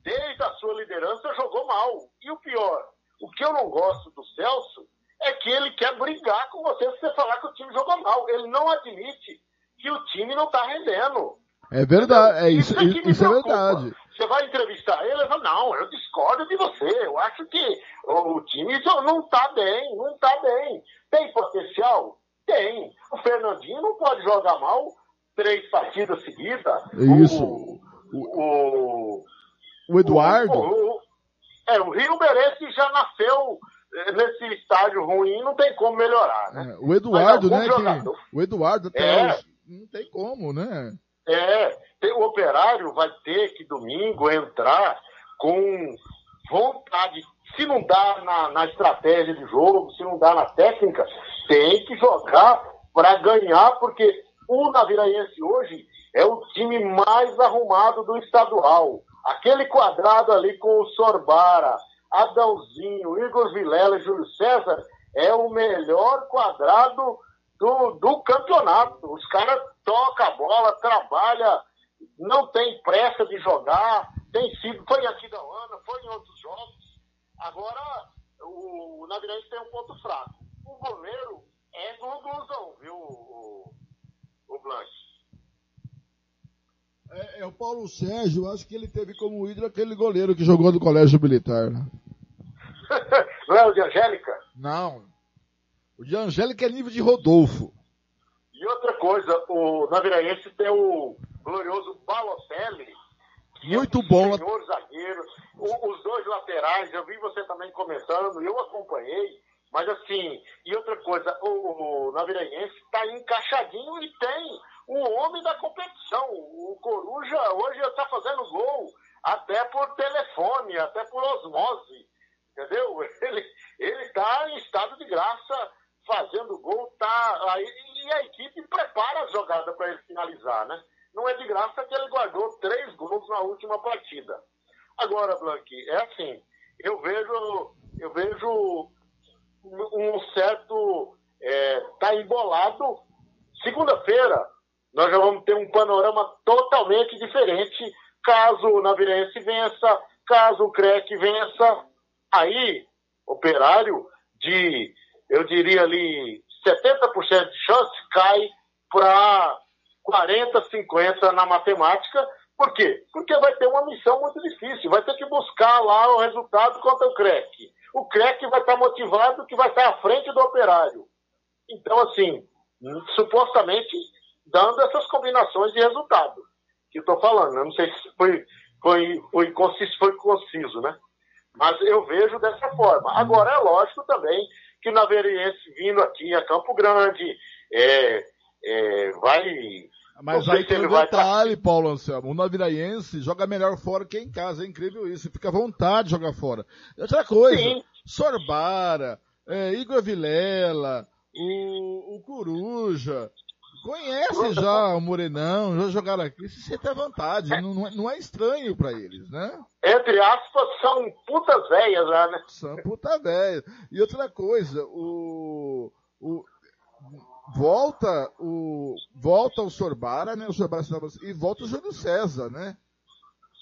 Speaker 26: desde a sua liderança, jogou mal. E o pior, o que eu não gosto do Celso é que ele quer brigar com você se você falar que o time jogou mal. Ele não admite que o time não está rendendo.
Speaker 4: É verdade, é isso, isso, isso é verdade.
Speaker 26: Você vai entrevistar ele, ele fala, não, eu discordo de você, eu acho que o time não está bem, não está bem. Tem potencial? Tem. O Fernandinho não pode jogar mal três partidas seguidas.
Speaker 4: Isso.
Speaker 26: O, o,
Speaker 4: o Eduardo?
Speaker 26: O, é, o Rio Merece já nasceu eh, nesse estágio ruim, não tem como melhorar, né?
Speaker 4: É, o Eduardo, né? Que, o Eduardo até é, hoje, não tem como, né?
Speaker 26: É, o operário vai ter que domingo entrar com vontade. Se não dá na, na estratégia de jogo, se não dá na técnica, tem que jogar para ganhar, porque o Naviraense hoje é o time mais arrumado do estadual. Aquele quadrado ali com o Sorbara, Adãozinho, Igor Vilela e Júlio César é o melhor quadrado do, do campeonato. Os caras tocam a bola, trabalham, não tem pressa de jogar, tem sido, foi aqui da Ana, foi em outros jogos. Agora, o, o Navirense tem um ponto fraco. O goleiro é glusão, viu, o, o Blanche?
Speaker 4: É, é, o Paulo Sérgio, acho que ele teve como ídolo aquele goleiro que jogou no Colégio Militar. Né?
Speaker 26: Não é o de Angélica?
Speaker 4: Não. O de Angélica é nível de Rodolfo.
Speaker 26: E outra coisa, o Naviraense tem o glorioso Balotelli.
Speaker 4: Muito é um bom.
Speaker 26: Senhor zagueiro. O, os dois laterais, eu vi você também comentando, eu acompanhei. Mas assim, e outra coisa, o, o Naviraense está encaixadinho e tem o homem da competição. O Coruja hoje está fazendo gol, até por telefone, até por osmose. Entendeu? Ele está em estado de graça fazendo gol, tá aí, e a equipe prepara a jogada para ele finalizar, né? Não é de graça que ele guardou três gols na última partida. Agora, Blanqui, é assim, eu vejo, eu vejo um certo, é, tá embolado. Segunda-feira, nós já vamos ter um panorama totalmente diferente caso o Navirense vença, caso o CREC vença. Aí, operário de, eu diria ali, 70% de chance cai para 40, 50 na matemática. Por quê? Porque vai ter uma missão muito difícil. Vai ter que buscar lá o resultado contra o CREC. O CREC vai estar motivado que vai estar à frente do operário. Então, assim, supostamente dando essas combinações de resultado que estou falando. Eu não sei se foi, foi, foi, conciso, foi conciso, né? Mas eu vejo dessa forma. Agora, é lógico também que o Naveriense vindo aqui a Campo Grande é, é, vai...
Speaker 4: Mas aí tem um detalhe, Paulo Anselmo. O Naviraense joga melhor fora que em casa. É incrível isso. Fica à vontade de jogar fora. Outra coisa, Sim. Sorbara, é, Igor Vilela, o, o Coruja, Conhece já o Morenão, já jogaram aqui, se sente à vontade, é. não, não é estranho para eles, né?
Speaker 26: Entre aspas, são putas velhas lá, né?
Speaker 4: São putas velhas. E outra coisa, o, o volta o volta o Sorbara, né? O Sorbara e volta o Júlio César, né?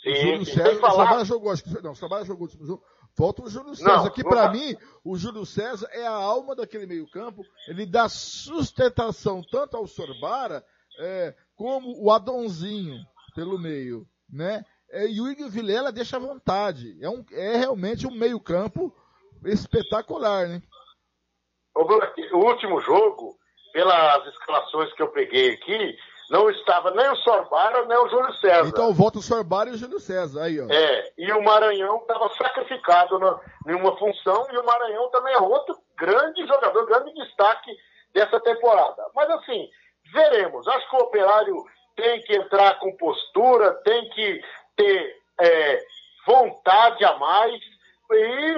Speaker 26: Sim,
Speaker 4: o Júlio César, o Sorbara jogou, acho que não, o Sorbara jogou o último jogo. Volta o Júlio César,
Speaker 26: Não,
Speaker 4: que para mim, o Júlio César é a alma daquele meio campo, ele dá sustentação tanto ao Sorbara, é, como o Adonzinho pelo meio, né? É, e o Igor Vilela deixa à vontade. É, um, é realmente um meio campo espetacular, né?
Speaker 26: O último jogo, pelas escalações que eu peguei aqui, não estava nem o Sorbara, nem o Júlio César.
Speaker 4: Então volta o Sorbara e o Júlio César, aí ó.
Speaker 26: É, e o Maranhão estava sacrificado na, em uma função, e o Maranhão também é outro grande jogador, grande destaque dessa temporada. Mas assim, veremos. Acho que o Operário tem que entrar com postura, tem que ter é, vontade a mais e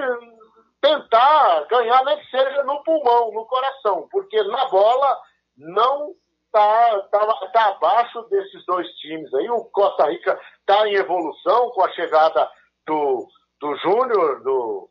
Speaker 26: tentar ganhar, nem que seja no pulmão, no coração, porque na bola não está tá, tá abaixo desses dois times aí. O Costa Rica está em evolução com a chegada do, do Júnior, do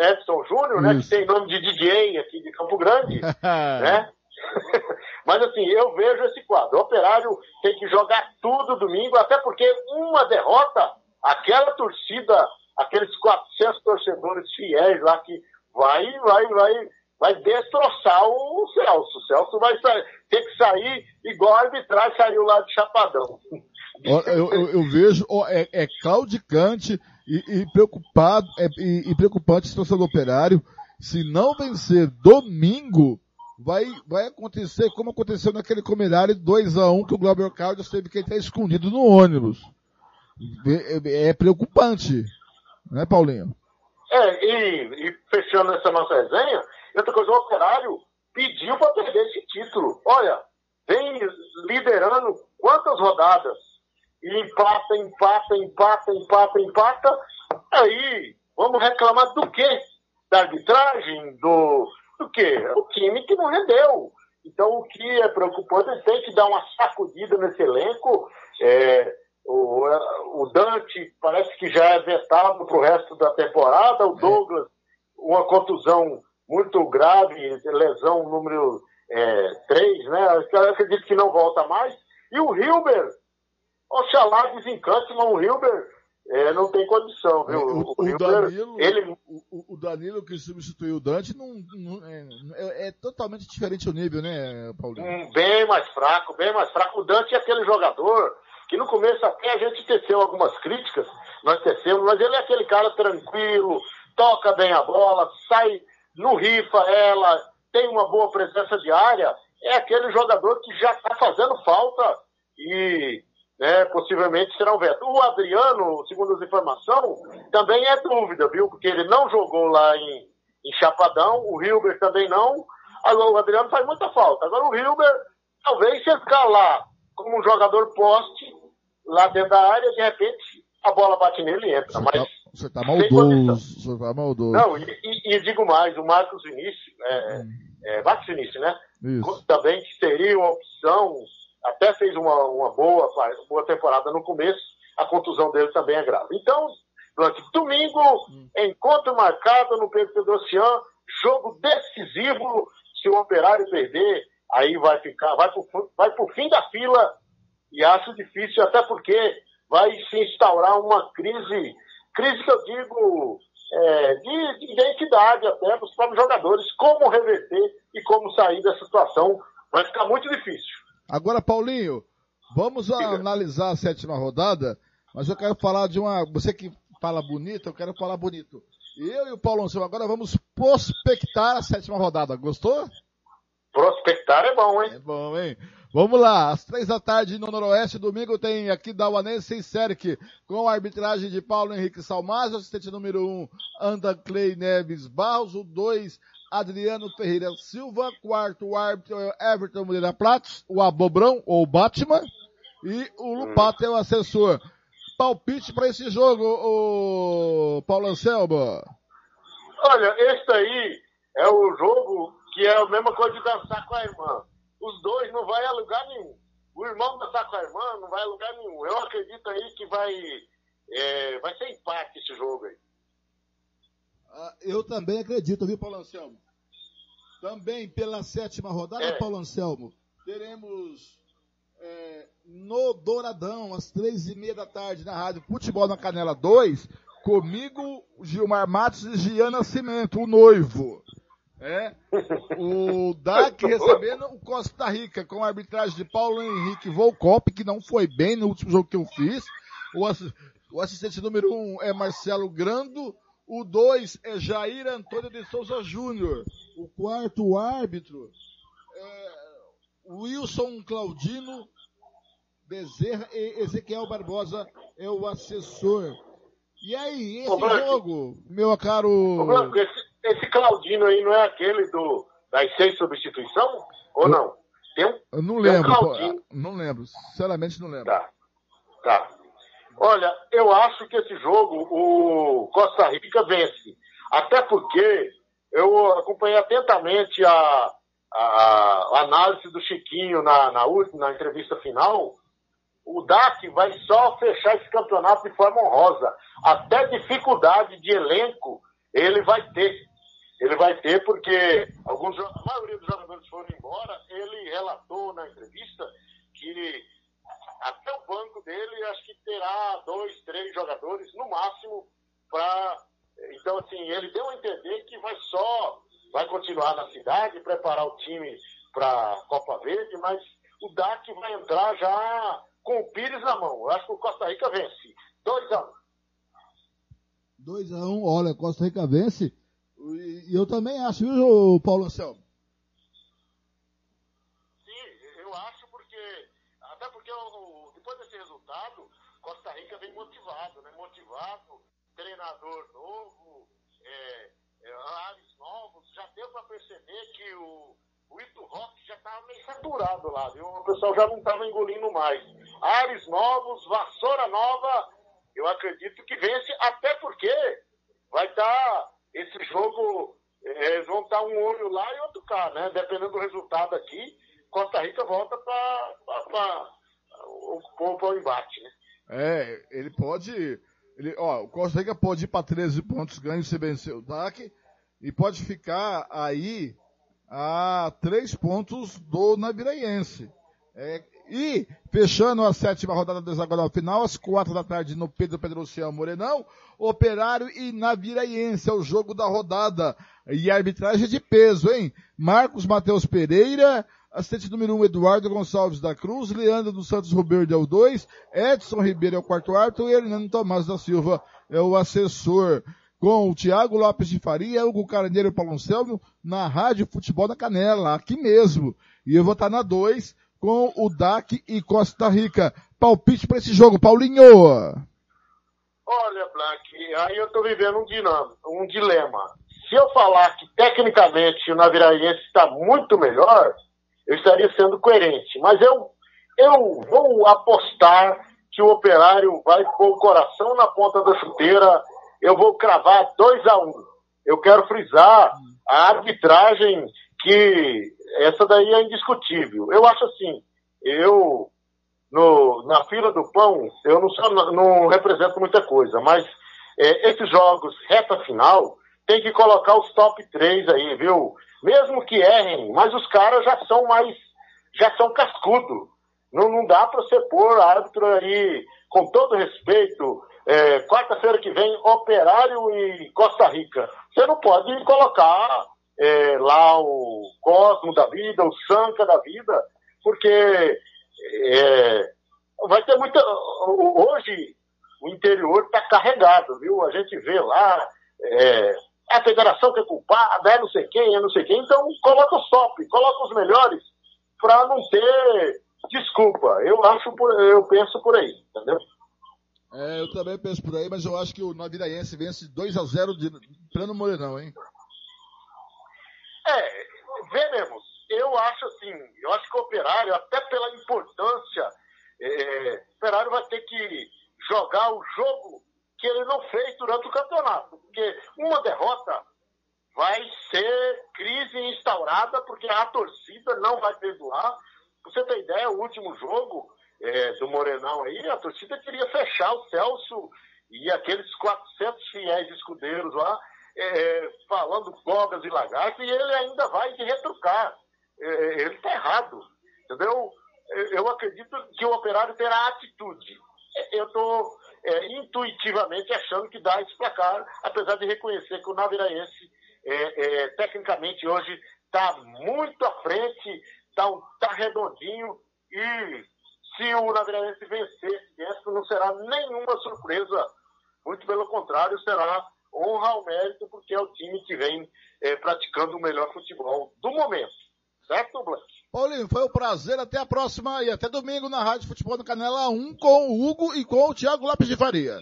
Speaker 26: Edson Júnior, né, que tem nome de DJ aqui de Campo Grande, né? Mas assim, eu vejo esse quadro. O operário tem que jogar tudo domingo, até porque uma derrota, aquela torcida, aqueles 400 torcedores fiéis lá que vai, vai, vai, vai destroçar o Celso. O Celso vai sair, ter que sair igual a arbitragem saiu lá de Chapadão.
Speaker 4: Eu, eu, eu vejo, é, é claudicante e, e preocupado, é, e, e preocupante a situação do operário. Se não vencer domingo, vai, vai acontecer como aconteceu naquele comerário 2x1 que o Glauber Carlos teve que estar escondido no ônibus. É, é preocupante, né, Paulinho?
Speaker 26: É, e, e fechando essa nossa resenha, outra coisa, o operário pediu para perder esse título. Olha, vem liderando quantas rodadas? E empata, empata, empata, empata, empata. Aí, vamos reclamar do quê? Da arbitragem? Do, do quê? O time que não rendeu. Então, o que é preocupante é tem que dar uma sacudida nesse elenco. É, o, o Dante parece que já é vetado para o resto da temporada. O Douglas, uma contusão muito grave, lesão número é, 3, né? Acredito que não volta mais. E o Hilber, oxalá desencante, mas o Hilber é, não tem condição, viu?
Speaker 4: O, o
Speaker 26: Hilber,
Speaker 4: Danilo,
Speaker 26: ele...
Speaker 4: o, o Danilo que substituiu o Dante não, não- é, é- é totalmente diferente o nível, né, Paulinho?
Speaker 26: Hum, bem mais fraco, bem mais fraco. O Dante é aquele jogador que no começo até a gente teceu algumas críticas, nós tecemos, mas ele é aquele cara tranquilo, toca bem a bola, sai, não rifa ela, tem uma boa presença de área, é aquele jogador que já está fazendo falta e né, possivelmente será um veto. O Adriano, segundo as informações, também é dúvida, viu? Porque ele não jogou lá em, em Chapadão, o Hilber também não. Agora, o Adriano faz muita falta. Agora o Hilber, talvez se ficar lá como um jogador poste, lá dentro da área, de repente a bola bate nele e entra. Mas
Speaker 4: Você tá
Speaker 26: condição.
Speaker 4: maldoso, você tá maldoso.
Speaker 26: não, e, e- e digo mais, o Marcos Vinícius, é, é, Marcos Vinícius, né?
Speaker 4: Isso.
Speaker 26: Também que seria uma opção, até fez uma, uma boa, boa temporada no começo, a contusão dele também é grave. Então, domingo, encontro marcado no Pedro Pedrocian, jogo decisivo, se o Operário perder, aí vai ficar, vai pro, vai pro fim da fila, e acho difícil, até porque vai se instaurar uma crise, crise que eu digo, é, de, de identidade até dos próprios jogadores, como reverter e como sair dessa situação, vai ficar muito difícil.
Speaker 4: Agora, Paulinho, vamos analisar a sétima rodada, mas eu quero falar de uma. Você que fala bonito, eu quero falar bonito. Eu e o Paulo Anselmo agora vamos prospectar a sétima rodada. Gostou?
Speaker 26: Prospectar é bom, hein?
Speaker 4: É bom, hein? Vamos lá, às três da tarde no Noroeste, domingo tem aqui Dauanense e Serk, com a arbitragem de Paulo Henrique Salmazo, assistente número um, Anda Clay Neves Barros, o dois, Adriano Ferreira Silva, quarto árbitro Everton Moreira Pratos, o Abobrão, ou Batman, e o Lupato é o assessor. Palpite para esse jogo, o Paulo Anselmo.
Speaker 26: Olha, esse aí é o jogo que é a mesma coisa de dançar com a irmã. Os dois não vai a lugar nenhum. O irmão dançar com a irmã não vai a lugar nenhum. Eu acredito aí que vai, é, vai ser empate esse jogo aí.
Speaker 4: Ah, Eu também acredito, viu, Paulo Anselmo? Também pela sétima rodada, Paulo Anselmo, teremos é, no Douradão, às três e meia da tarde, na Rádio Futebol na Canela 2, comigo, Gilmar Matos e Gian Nascimento, o noivo. É, o DAC recebendo o Costa Rica com a arbitragem de Paulo Henrique Volcop, que não foi bem no último jogo que eu fiz. O, assi- o assistente número um é Marcelo Grando. O dois é Jair Antônio de Souza Júnior. O quarto o árbitro é Wilson Claudino Bezerra e Ezequiel Barbosa é o assessor. E aí, esse
Speaker 26: Ô,
Speaker 4: jogo, meu caro...
Speaker 26: Ô, Blanco, esse, esse Claudino aí não é aquele do, das seis substituição? Ou não? Tem um,
Speaker 4: Eu não
Speaker 26: um
Speaker 4: lembro, pô,
Speaker 26: caldinho.
Speaker 4: não lembro, sinceramente não lembro.
Speaker 26: Tá. Tá. Olha, eu acho que esse jogo o Costa Rica vence. Até porque eu acompanhei atentamente a, a, a análise do Chiquinho na, na última na entrevista final. O DAC vai só fechar esse campeonato de forma honrosa. Até dificuldade de elenco ele vai ter. Ele vai ter porque alguns, a maioria dos jogadores foram embora. Ele relatou na entrevista que até o banco dele acho que terá dois, três jogadores no máximo para. Então, assim, ele deu a entender que vai só, vai continuar na cidade, preparar o time para Copa Verde, mas o DAC vai entrar já com o Pires na mão. Eu acho que o Costa Rica vence. 2 a 1
Speaker 4: 2x1, olha, Costa Rica vence. E eu também acho, viu, Paulo Anselmo?
Speaker 26: Sim, eu acho porque. Até porque depois desse resultado, Costa Rica vem motivado, né? Motivado, treinador novo, é, é, ares novos. Já deu para perceber que o, o Ito Rock já estava meio saturado lá, viu? O pessoal já não estava engolindo mais. Ares novos, vassoura nova, eu acredito que vence, até porque vai estar esse jogo. é, vão estar um olho lá e outro cá, né? Dependendo do resultado aqui, Costa Rica volta para o embate, né?
Speaker 4: É, ele pode. Ele, ó, o Costa Rica pode ir para 13 pontos ganho se vencer o DAC e pode ficar aí a 3 pontos do Naviraense. É, e, fechando a sétima rodada do hexagonal final, às 4 da tarde no Pedro Pedro Luciano Morenão, Operário e Naviraense é o jogo da rodada. E arbitragem de peso, hein? Marcos Matheus Pereira, assistente número 1 um, Eduardo Gonçalves da Cruz, Leandro dos Santos Ruberdo é o 2, Edson Ribeiro é o quarto árbitro e Hernando Tomás da Silva é o assessor. Com o Tiago Lopes de Faria, Hugo Carneiro e Paulo Anselmo na Rádio Futebol da Canela, aqui mesmo. E eu vou estar na 2 com o DAC e Costa Rica. Palpite para esse jogo, Paulinho!
Speaker 26: Olha, Black, aí eu tô vivendo um, dinâmico, um dilema. Se eu falar que tecnicamente o Naviraense está muito melhor, eu estaria sendo coerente. Mas eu, eu vou apostar que o operário vai pôr o coração na ponta da chuteira. Eu vou cravar 2 a 1 um. Eu quero frisar a arbitragem que essa daí é indiscutível. Eu acho assim, eu no, na fila do pão, eu não, sou, não represento muita coisa, mas é, esses jogos reta final tem que colocar os top 3 aí, viu? Mesmo que errem, mas os caras já são mais, já são cascudo. Não, não dá para você pôr árbitro aí, com todo respeito, é, quarta-feira que vem, Operário e Costa Rica. Você não pode colocar é, lá o Cosmo da vida, o Sanca da vida, porque é, vai ter muita. Hoje o interior está carregado, viu? A gente vê lá. É, a federação que é culpada, é não sei quem, é não sei quem. Então coloca os top, coloca os melhores para não ter desculpa. Eu acho, por, eu penso por aí, entendeu?
Speaker 4: É, eu também penso por aí, mas eu acho que o Naviraense vence 2 a 0 de plano Morenão, hein?
Speaker 26: É, veremos. Eu acho assim, eu acho que o operário, até pela importância, é, o operário vai ter que jogar o jogo que ele não fez durante o campeonato. Porque uma derrota vai ser crise instaurada, porque a torcida não vai perdoar. Você ter ideia, o último jogo é, do Morenão aí, a torcida queria fechar o Celso e aqueles 400 fiéis escudeiros lá, é, falando cobras e lagartos, e ele ainda vai de retrucar. É, ele está errado, entendeu? Eu acredito que o operário terá atitude. Eu estou é, intuitivamente achando que dá esse placar, apesar de reconhecer que o Naviraense, é, é, tecnicamente, hoje está muito à frente, está tá redondinho, e se o Naviraense vencer, isso não será nenhuma surpresa, muito pelo contrário, será honra ao mérito, porque é o time que vem é, praticando o melhor futebol do momento. Certo, Blanc?
Speaker 4: Paulinho, foi um prazer. Até a próxima e até domingo na Rádio Futebol do Canela 1 com o Hugo e com o Thiago Lopes de Faria.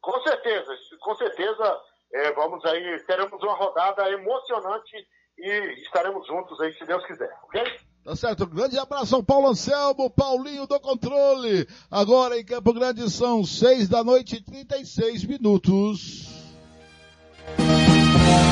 Speaker 26: Com certeza, com certeza é, vamos aí, teremos uma rodada emocionante e estaremos juntos aí, se Deus quiser, ok?
Speaker 4: Tá certo? Grande abraço ao Paulo Anselmo, Paulinho do controle. Agora em Campo Grande são seis da noite e 36 minutos.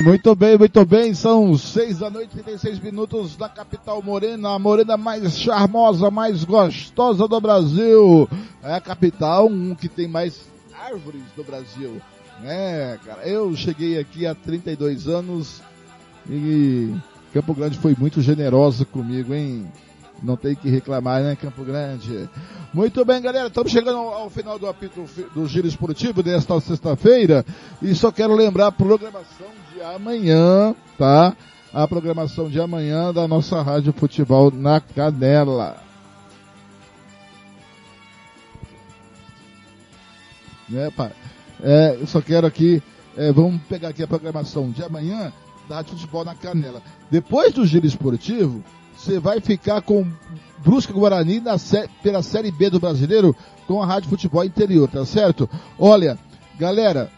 Speaker 4: muito bem, muito bem. São seis da noite e 36 minutos da capital morena, a morena mais charmosa, mais gostosa do Brasil. É a capital um que tem mais árvores do Brasil. É, cara, eu cheguei aqui há 32 anos e Campo Grande foi muito generosa comigo, hein? Não tem que reclamar, né, Campo Grande? Muito bem, galera, estamos chegando ao, final do apito do Giro Esportivo desta sexta-feira e só quero lembrar a programação amanhã, tá? A programação de amanhã da nossa Rádio Futebol na Canela. Né, pai? É, eu só quero aqui, é, vamos pegar aqui a programação de amanhã da Rádio Futebol na Canela. Depois do Giro Esportivo, você vai ficar com Brusque Guarani na sé pela Série B do Brasileiro com a Rádio Futebol Interior, tá certo? Olha, galera,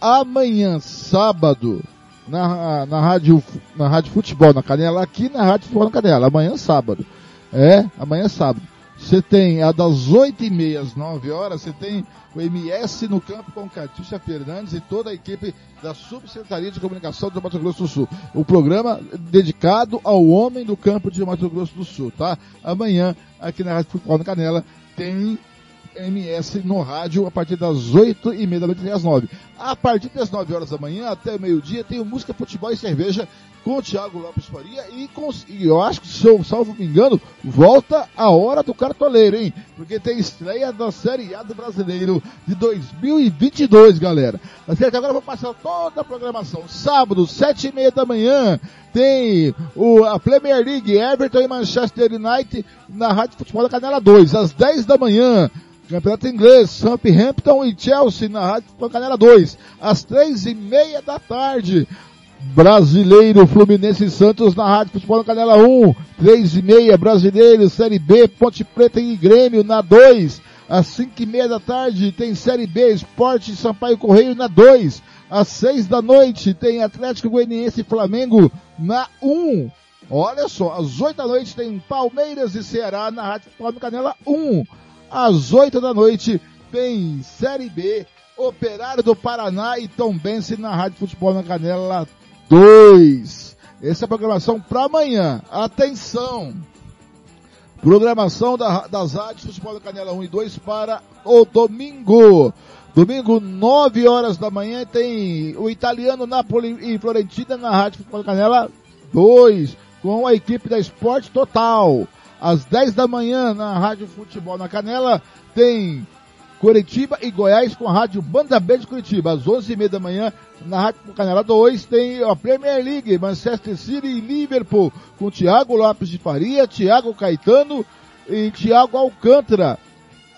Speaker 4: amanhã, sábado, na, na, rádio, na Rádio Futebol na Canela, aqui na Rádio Futebol na Canela, amanhã sábado. É, amanhã sábado. Você tem a das 8 e meia às 9 horas, você tem o MS no campo com Catixa Fernandes e toda a equipe da Subsecretaria de Comunicação do Mato Grosso do Sul. O programa dedicado ao homem do campo de Mato Grosso do Sul, tá? Amanhã, aqui na Rádio Futebol na Canela, tem MS no rádio a partir das 8 e meia da noite até as 9. A partir das 9 horas da manhã até meio-dia tem Música, Futebol e Cerveja com o Thiago Lopes Faria e, com, e eu acho que, se eu salvo me engano, volta a hora do cartoleiro, hein? Porque tem estreia da Série A do Brasileiro de 2022, galera. Tá certo? Agora eu vou passar toda a programação. Sábado, sete e meia da manhã, tem o, a Premier League, Everton e Manchester United na Rádio Futebol da Canela 2, às 10 da manhã. Campeonato Inglês, Southampton e Chelsea na Rádio Canela 2, às três e meia da tarde. Brasileiro Fluminense e Santos na Rádio Futebol Canela 1, 3 e meia, Brasileiro, Série B, Ponte Preta e Grêmio na 2, às 5 e meia da tarde tem Série B, Esporte Sampaio Correio na 2, às 6 da noite tem Atlético Goianiense e Flamengo na 1. Olha só, às 8 da noite tem Palmeiras e Ceará na Rádio Futebol Canela 1. Às 8 da noite tem Série B, Operário do Paraná e Tom Bense na Rádio Futebol na Canela 2. Essa é a programação para amanhã. Atenção! Programação da, das rádios Futebol da Canela 1 e 2 para o domingo. Domingo, 9 horas da manhã, tem o italiano Napoli e Florentina na Rádio Futebol da Canela 2, com a equipe da Esporte Total. Às 10 da manhã, na Rádio Futebol na Canela, tem Curitiba e Goiás com a Rádio Banda B de Curitiba. Às 11h30 da manhã, na Rádio Canela 2, tem a Premier League, Manchester City e Liverpool, com Thiago Lopes de Faria, Thiago Caetano e Thiago Alcântara.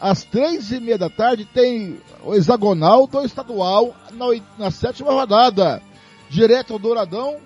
Speaker 4: Às três e meia da tarde tem o hexagonal do estadual na, na sétima rodada. Direto ao Douradão,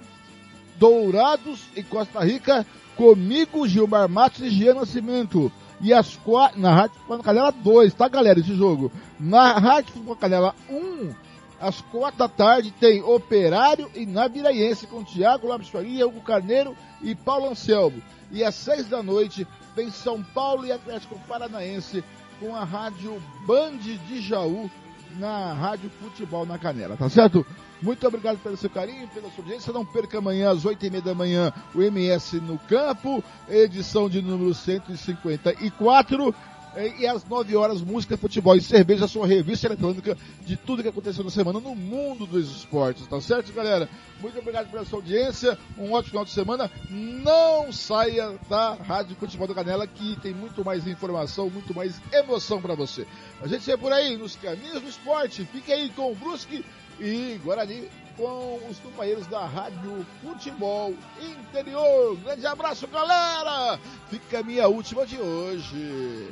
Speaker 4: Dourados e Costa Rica, comigo, Gilmar Matos e Gian Nascimento. E as quatro, na Rádio Futebol Canela 2, tá galera, esse jogo? Na Rádio Futebol Canela 1, às quatro da tarde, tem Operário e Naviraense com Tiago Lopes Faria, Hugo Carneiro e Paulo Anselmo. E às seis da noite, tem São Paulo e Atlético Paranaense com a Rádio Band de Jaú na Rádio Futebol na Canela, tá certo? Muito obrigado pelo seu carinho, pela sua audiência. Não perca amanhã, às oito e meia da manhã, o MS no campo, edição de número 154. E às 9 horas, música, futebol e cerveja, sua revista eletrônica de tudo que aconteceu na semana no mundo dos esportes, tá certo, galera? Muito obrigado pela sua audiência, um ótimo final de semana. Não saia da Rádio Futebol da Canela, que tem muito mais informação, muito mais emoção para você. A gente é por aí, nos caminhos do esporte. Fique aí com o Brusque e Guarani com os companheiros da Rádio Futebol Interior. Grande abraço, galera! Fica a minha última de hoje.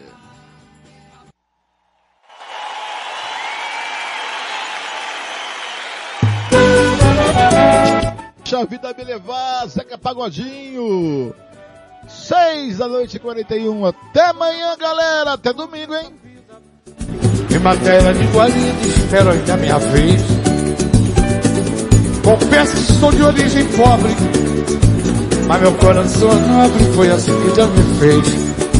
Speaker 4: Deixa a vida me levar, Zeca Pagodinho. Seis da noite e 41. Até amanhã, galera. Até domingo, hein?
Speaker 32: Em matéria de guarida, espero ainda a minha vez. Confesso que sou de origem pobre, mas meu coração é nobre, foi assim que Deus me fez.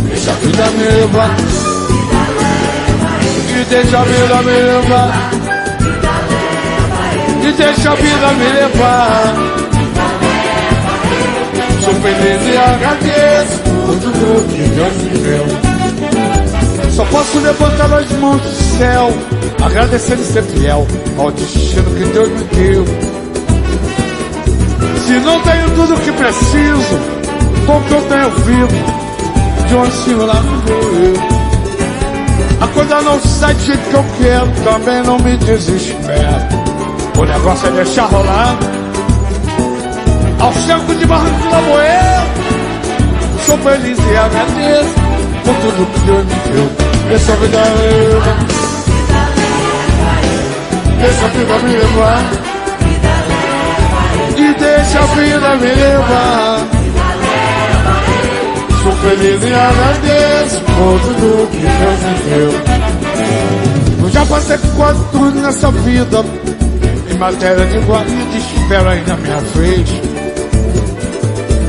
Speaker 32: Deixa a vida me levar. Deixa a vida me levar. E deixa a vida me levar. Feliz e agradeço por tudo que Deus me deu. Só posso levantar as mãos do céu, agradecer e ser fiel ao destino que Deus me deu. Se não tenho tudo o que preciso, com o que eu tenho vivo, de onde cima lá me. A coisa não sai do jeito que eu quero, também não me desespero. O negócio é deixar rolar. Ao centro de Barranco de Lamoeiro, sou feliz e agradeço por tudo que Deus me deu. Deixa a vida levar. Deixa a vida me levar. E deixa a vida me levar. Sou feliz e agradeço por tudo que Deus me deu. Eu já passei quase tudo nessa vida. Em matéria de guarida, espero ainda minha vez.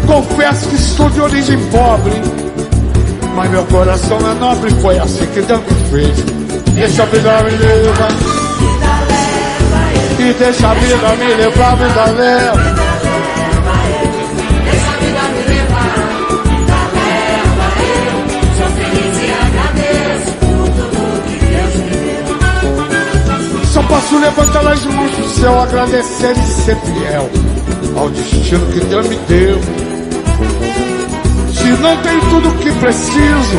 Speaker 32: Confesso que sou de origem pobre, mas meu coração é nobre, foi assim que Deus me fez. Deixa a vida me levar. E deixa a vida me levar, vida leva. Só posso levantar as mãos do céu, agradecer e ser fiel ao destino que Deus me deu. Se não tenho tudo o que preciso,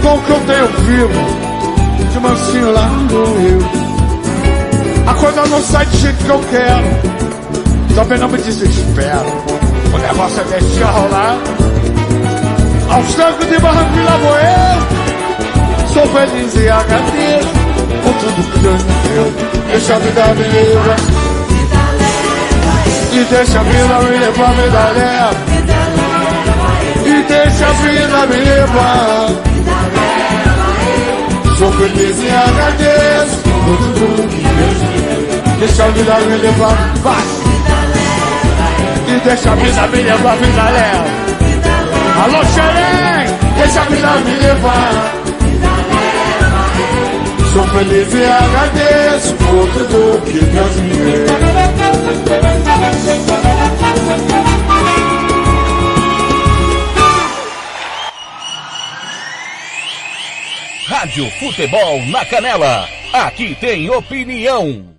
Speaker 32: com o que eu tenho vivo, de mansinho lá no eu. A coisa não sai do jeito que eu quero, também não me desespero. O negócio é deixar rolar. Aos trancos de barranco e lavoeiro, sou feliz e agradeço por tudo que Deus me deu. Deixa a vida me levar. E deixa a vida me levar, vida leva. E deixa a vida me levar. Sou feliz e agradeço por tudo que Deus me deu. Deixa a vida me levar, vai. E deixa a vida me levar, vida leva. Alô, Xerém, deixa a vida me levar. Sou feliz e agradeço por tudo que Deus me deu.
Speaker 8: Rádio Futebol na Canela. Aqui tem opinião.